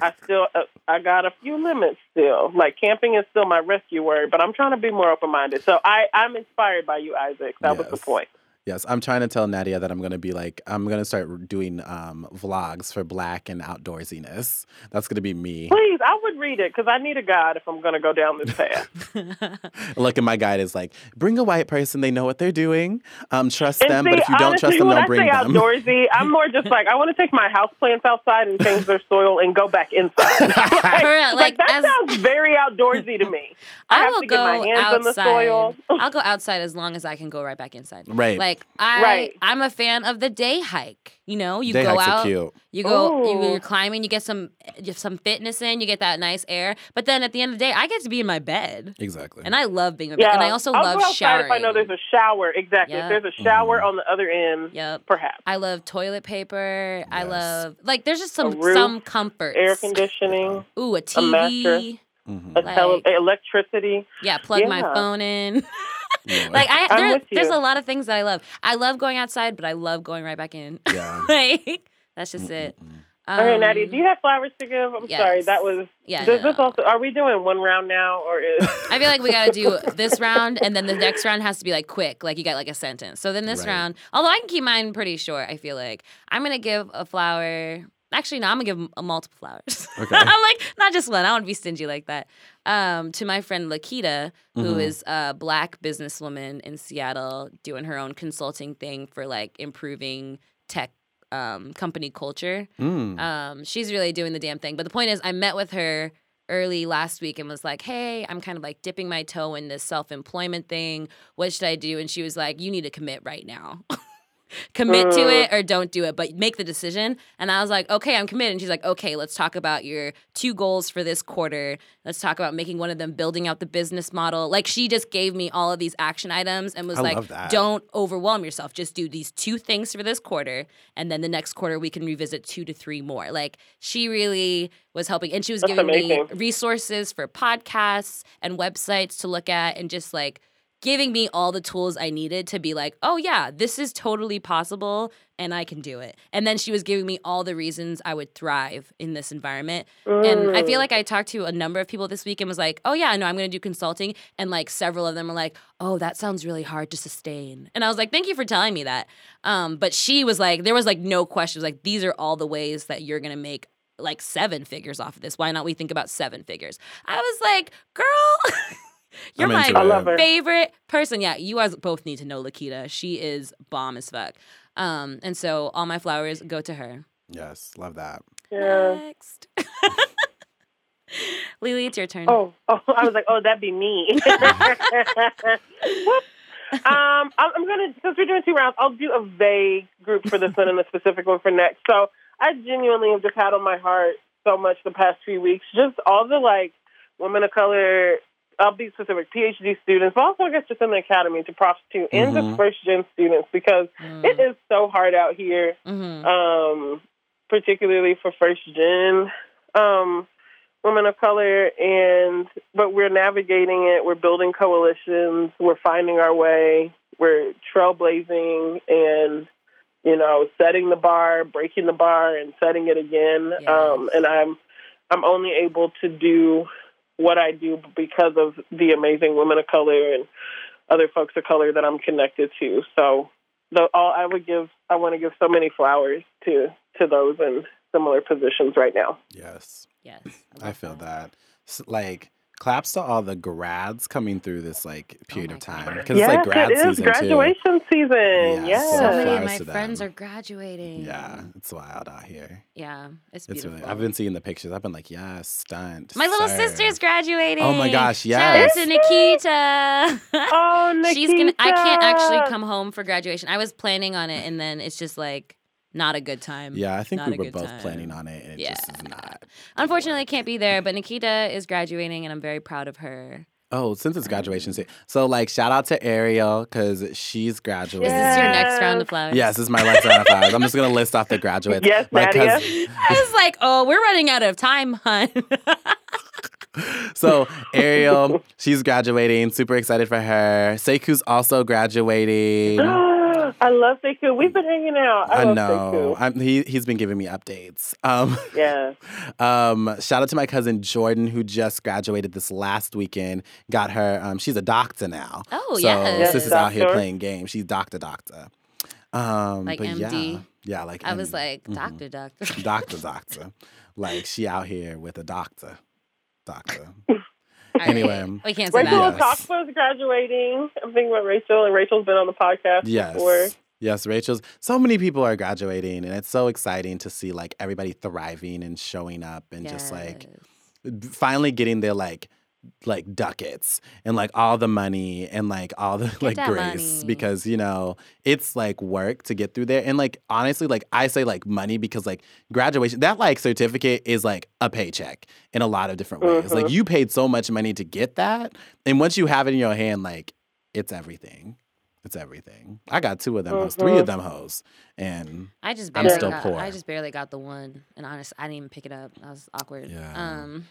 I still uh, I got a few limits still. Like camping is still my rescue word, but I'm trying to be more open minded. So I I'm inspired by you, Isaac. That was the point. Yes, I'm trying to tell Nadia that I'm gonna be like I'm gonna start doing um, vlogs for Black and outdoorsiness. That's gonna be me. Please, I would read it because I need a guide if I'm going to go down this path. Look, and my guide is like, bring a white person. They know what they're doing. Um, trust And them, see, but if you don't trust them, don't I bring say them. outdoorsy, I'm more just like I want to take my house plants outside and change their soil and go back inside. like, For real, like, that as- sounds very outdoorsy to me. I, I have will to get my go hands in the outside. soil. I'll go outside as long as I can go right back inside. Right. Like I, Right. I'm a fan of the day hike. You know, you Day go hikes are out, cute. you go, you, Ooh. you're climbing, you get some, you have some fitness in, you get that nice air. But then at the end of the day, I get to be in my bed, Exactly. and I love being in my Yeah, bed. And I also I'll love go outside showering. if I know there's a shower. Exactly. Yeah. If there's a shower Mhm. on the other end, Yep. perhaps I love toilet paper. I love like there's just some roof, some comfort. air conditioning, Ooh, a a mattress. TV. A tele- Like- electricity. Yeah, plug my phone in. Lord. like I, there, there's you. a lot of things that I love. I love going outside, but I love going right back in. yeah. like that's just it. Mm-mm-mm. All right, Nadia, Um, do you have flowers to give? I'm sorry, that was. Yeah, Does no, this no. also? Are we doing one round now, or is? I feel like we gotta do this round, and then the next round has to be like quick, like you got like a sentence. So then this Right. round, although I can keep mine pretty short, I feel like I'm gonna give a flower. Actually, no, I'm gonna give m- a multiple flowers. Okay. I'm like not just one. I don't want to be stingy like that. Um, to my friend Lakita, who Mhm. is a black businesswoman in Seattle, doing her own consulting thing for like improving tech um, company culture. Mm. Um, she's really doing the damn thing. But the point is, I met with her early last week and was like, "Hey, I'm kind of like dipping my toe in this self-employment thing. What should I do?" And she was like, "You need to commit right now." commit to Mm. it or don't do it, but make the decision. And I was like, okay, I'm committed. And she's like, okay, let's talk about your two goals for this quarter. Let's talk about making one of them building out the business model. Like she just gave me all of these action items and was I like, don't overwhelm yourself. Just do these two things for this quarter. And then the next quarter, we can revisit two to three more. Like she really was helping. And she was That's giving me resources for podcasts and websites to look at and just like giving me all the tools I needed to be like, oh yeah, this is totally possible and I can do it. And then she was giving me all the reasons I would thrive in this environment. And I Mm. feel like I talked to a number of people this week and was like, oh yeah, no, I'm gonna do consulting. And like several of them were like, oh, that sounds really hard to sustain. And I was like, thank you for telling me that. Um, but she was like, there was like no questions. Like, these are all the ways that you're gonna make like seven figures off of this. Why not we think about seven figures? I was like, girl, you're my into I love it. her. favorite person. Yeah, you guys both need to know Lakita. She is bomb as fuck. Um, and so all my flowers go to her. Yes, love that. Yeah. Next. Lily, it's your turn. Oh, oh, I was like, oh, that'd be me. Um, I'm, I'm gonna since we're doing two rounds, I'll do a vague group for this one and a specific one for next. So I genuinely have just had on my heart so much the past few weeks, just all the like women of color. I'll be specific, PhD students, but also I guess just in the academy to prostitute and Mhm. just first gen students because Mm. it is so hard out here Mhm. um, particularly for first gen um, women of color. And but we're navigating it. We're building coalitions. We're finding our way. We're trailblazing and you know setting the bar, breaking the bar, and setting it again. Yes. Um, and I'm I'm only able to do what I do because of the amazing women of color and other folks of color that I'm connected to. So the all I would give I want to give so many flowers to to those in similar positions right now. Yes, Yes. I love feel that. S- Like claps to all the grads coming through this like oh period my of time God. because it's like grad it is season too. graduation season. Yeah, Yes. So many of my to them. friends are graduating. Yeah, it's wild out here. Yeah. It's It's beautiful. really. I've been seeing the pictures. I've been like, yes, stunt. my little sir." sister's graduating. Oh my gosh, Shout out yes. to Nikita. Oh, Nikita. She's gonna. I can't actually come home for graduation. I was planning on it, and then it's just like not a good time. Yeah, I think Not we were both time. planning on it, and it just is Yeah. not. Unfortunately, I can't be there, but Nikita is graduating, and I'm very proud of her. Oh, since it's graduation season, so like shout out to Ariel because she's graduating. Is this is your next round of flowers? Yes, this is my last round of flowers. I'm just gonna list off the graduates. Yes, my Nadia. cousin- I was like, oh, we're running out of time, hun. so Ariel, she's graduating. Super excited for her. Sekou's also graduating. I love Sekou. We've been hanging out. I, I love know. I'm, he he's been giving me updates. Um, Yeah. um, shout out to my cousin Jordan who just graduated this last weekend. Got her. Um, she's a doctor now. Oh, yeah. so yes. sis is out here playing games. She's doctor doctor. Um, Like but MD? Yeah, yeah, like I was MD. like, Mhm. doctor, doctor. doctor doctor. like she out here with a doctor doctor. All right. Anyway. we can't say Rachel that. Yes. Coxpa's graduating. I'm thinking about Rachel, and Rachel's been on the podcast Yes. before. Yes, Rachel's. So many people are graduating, and it's so exciting to see like everybody thriving and showing up and just like finally getting their like like ducats and like all the money and like all the like grace money. because you know it's like work to get through there and like honestly like I say like money because like graduation that like certificate is like a paycheck in a lot of different ways like Mhm. you paid so much money to get that and once you have it in your hand like it's everything it's everything I got two of them hoes three of them hoes and I just I'm barely still got, poor. I just barely got the one, and honest, I didn't even pick it up. That was awkward. Yeah. Um,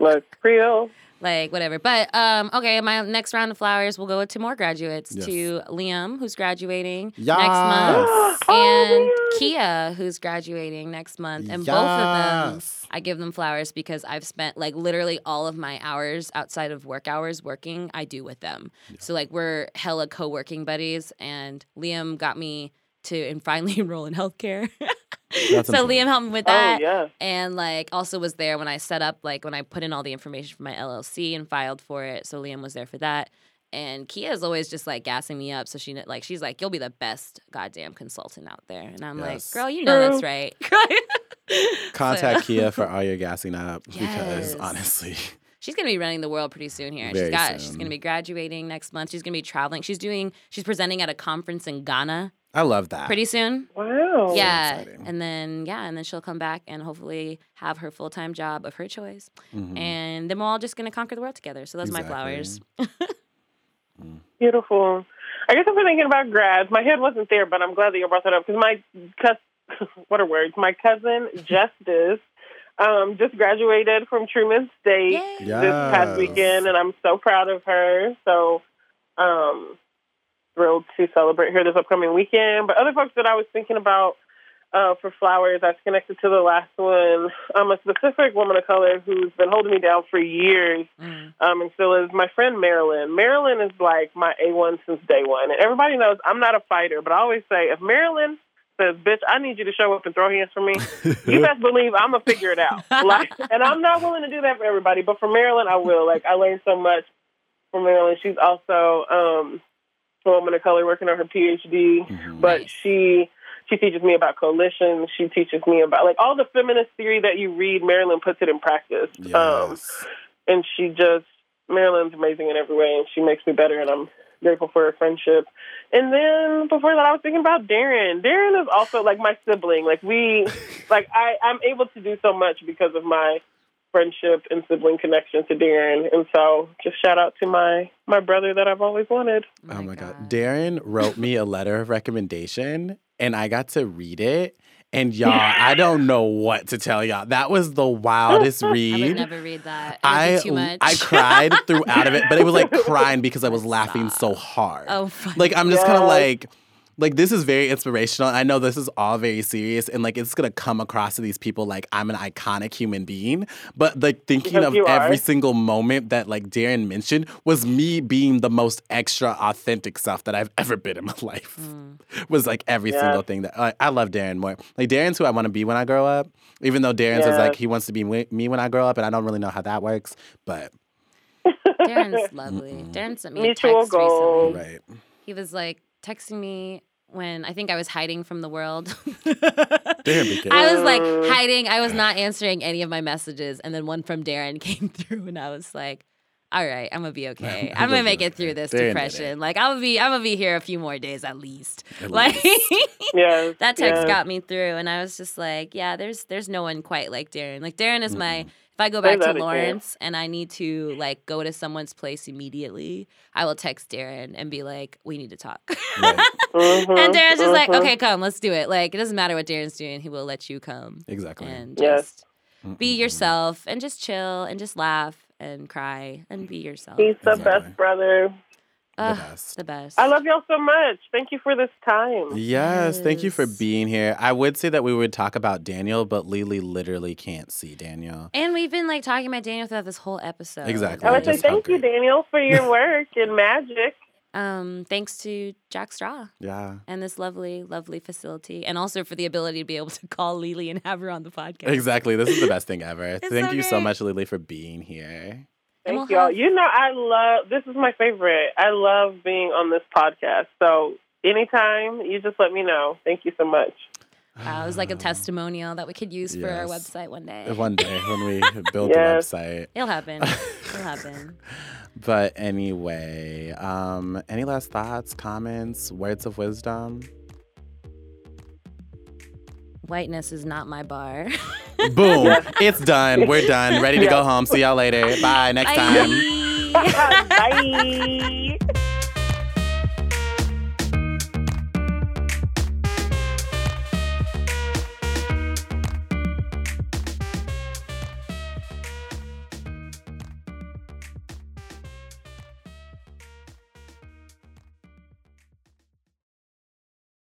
Look, Creole. Like whatever. But um, okay, my next round of flowers will go to more graduates. Yes. To Liam, who's graduating next month, Oh, and man. Kia, who's graduating next month, and both of them. I give them flowers because I've spent like literally all of my hours outside of work hours working, I do with them. So like we're hella co-working buddies and Liam got me to and finally enroll in healthcare. That's so important. Liam helped me with Oh, that. yeah. And like also was there when I set up like when I put in all the information for my LLC and filed for it. So Liam was there for that. And Kia is always just like gassing me up. So she like she's like, You'll be the best goddamn consultant out there. And I'm Yes. like, Girl, you know that's right. Contact So- Kia for all your gassing up because honestly, She's gonna be running the world pretty soon here. Very she's got she's gonna be graduating next month. She's gonna be traveling. She's doing she's presenting at a conference in Ghana I love that. pretty soon. Wow. yeah. exciting. And then yeah, and then she'll come back and hopefully have her full time job of her choice. Mhm. And then we're all just gonna conquer the world together. So those are my flowers. Beautiful. I guess I've been thinking about grads. My head wasn't there, but I'm glad that you brought that up because my cous- what are words? My cousin Justice um, just graduated from Truman State Yay. Yeah. this past weekend, and I'm so proud of her. So um, thrilled to celebrate here this upcoming weekend. But other folks that I was thinking about uh, for flowers, that's connected to the last one. Um, a specific woman of color who's been holding me down for years Mm. um, and still is my friend Marilyn. Marilyn is like my A1 since day one. And everybody knows I'm not a fighter, but I always say if Marilyn says, bitch, I need you to show up and throw hands for me, you best believe I'm going to figure it out. Like, and I'm not willing to do that for everybody, but for Marilyn, I will. Like, I learned so much from Marilyn. She's also um, a woman of color working on her PhD, Mhm. but she. She teaches me about coalition. She teaches me about like all the feminist theory that you read. Marilyn puts it in practice. Um, and she just Marilyn's amazing in every way, and she makes me better, and I'm grateful for her friendship. And then before that, I was thinking about Darren. Darren is also like my sibling. Like we, like I, I'm able to do so much because of my friendship and sibling connection to Darren. And so, just shout out to my my brother that I've always wanted. Oh my god. Darren wrote me a letter of recommendation and I got to read it. And y'all, I don't know what to tell y'all. That was the wildest read. I would read. never read that. It I too much. I cried throughout of it, but it was like crying because I was laughing so hard. oh, fuck. Like I'm just kind of like like this is very inspirational. I know this is all very serious and like it's gonna come across to these people like I'm an iconic human being. But like thinking Because of you are. every single moment that like Darren mentioned was me being the most extra authentic self that I've ever been in my life. Mm. Was like every Yeah. single thing that I, I love Darren more. Like Darren's who I want to be when I grow up. Even though Darren says Yeah. like he wants to be me when I grow up, and I don't really know how that works. But Darren's lovely. Mm-mm. Darren sent me a text goals. recently. right, He was like texting me when I think I was hiding from the world. Darren. I was like hiding. I was not answering any of my messages, and then one from Darren came through, and I was like, "All right, I'm gonna be okay. I'm gonna make it through this Darren depression. Like I'm gonna be, I'm gonna be here a few more days at least. At like least. Yes, that text yes. got me through, and I was just like, yeah, there's there's no one quite like Darren. Like Darren is my. If I go back to that again. Lawrence and I need to like go to someone's place immediately, I will text Darren and be like, "We need to talk." Right. Mhm, and Darren's just like, mhm. "Okay, come, let's do it." Like it doesn't matter what Darren's doing; he will let you come exactly. and Yes. just be yourself and just chill and just laugh and cry and be yourself. He's the Exactly. best brother. Ugh, the best. The best. I love y'all so much. Thank you for this time. Yes, thank you for being here. I would say that we would talk about Daniel, but Lily literally can't see Daniel. And we've been like talking about Daniel throughout this whole episode. Exactly. I would say Just how thank you. Daniel, for your work and magic. Um, thanks to Jack Straw Yeah. and this lovely, lovely facility, and also for the ability to be able to call Lily and have her on the podcast. Exactly. This is the best thing ever. It's Thank so you so much, Lily, for being here. And Thank we'll y'all. have- You know, I love this is my favorite. I love being on this podcast. So anytime you just let me know. Thank you so much. Wow, it was like a testimonial that we could use for our website one day. One day when we build Yes. the website. It'll happen. It'll happen. But anyway, um, any last thoughts, comments, words of wisdom? Whiteness is not my bar. Boom. It's done. We're done. Ready to go home. See y'all later. Bye. Next time. Bye. Bye.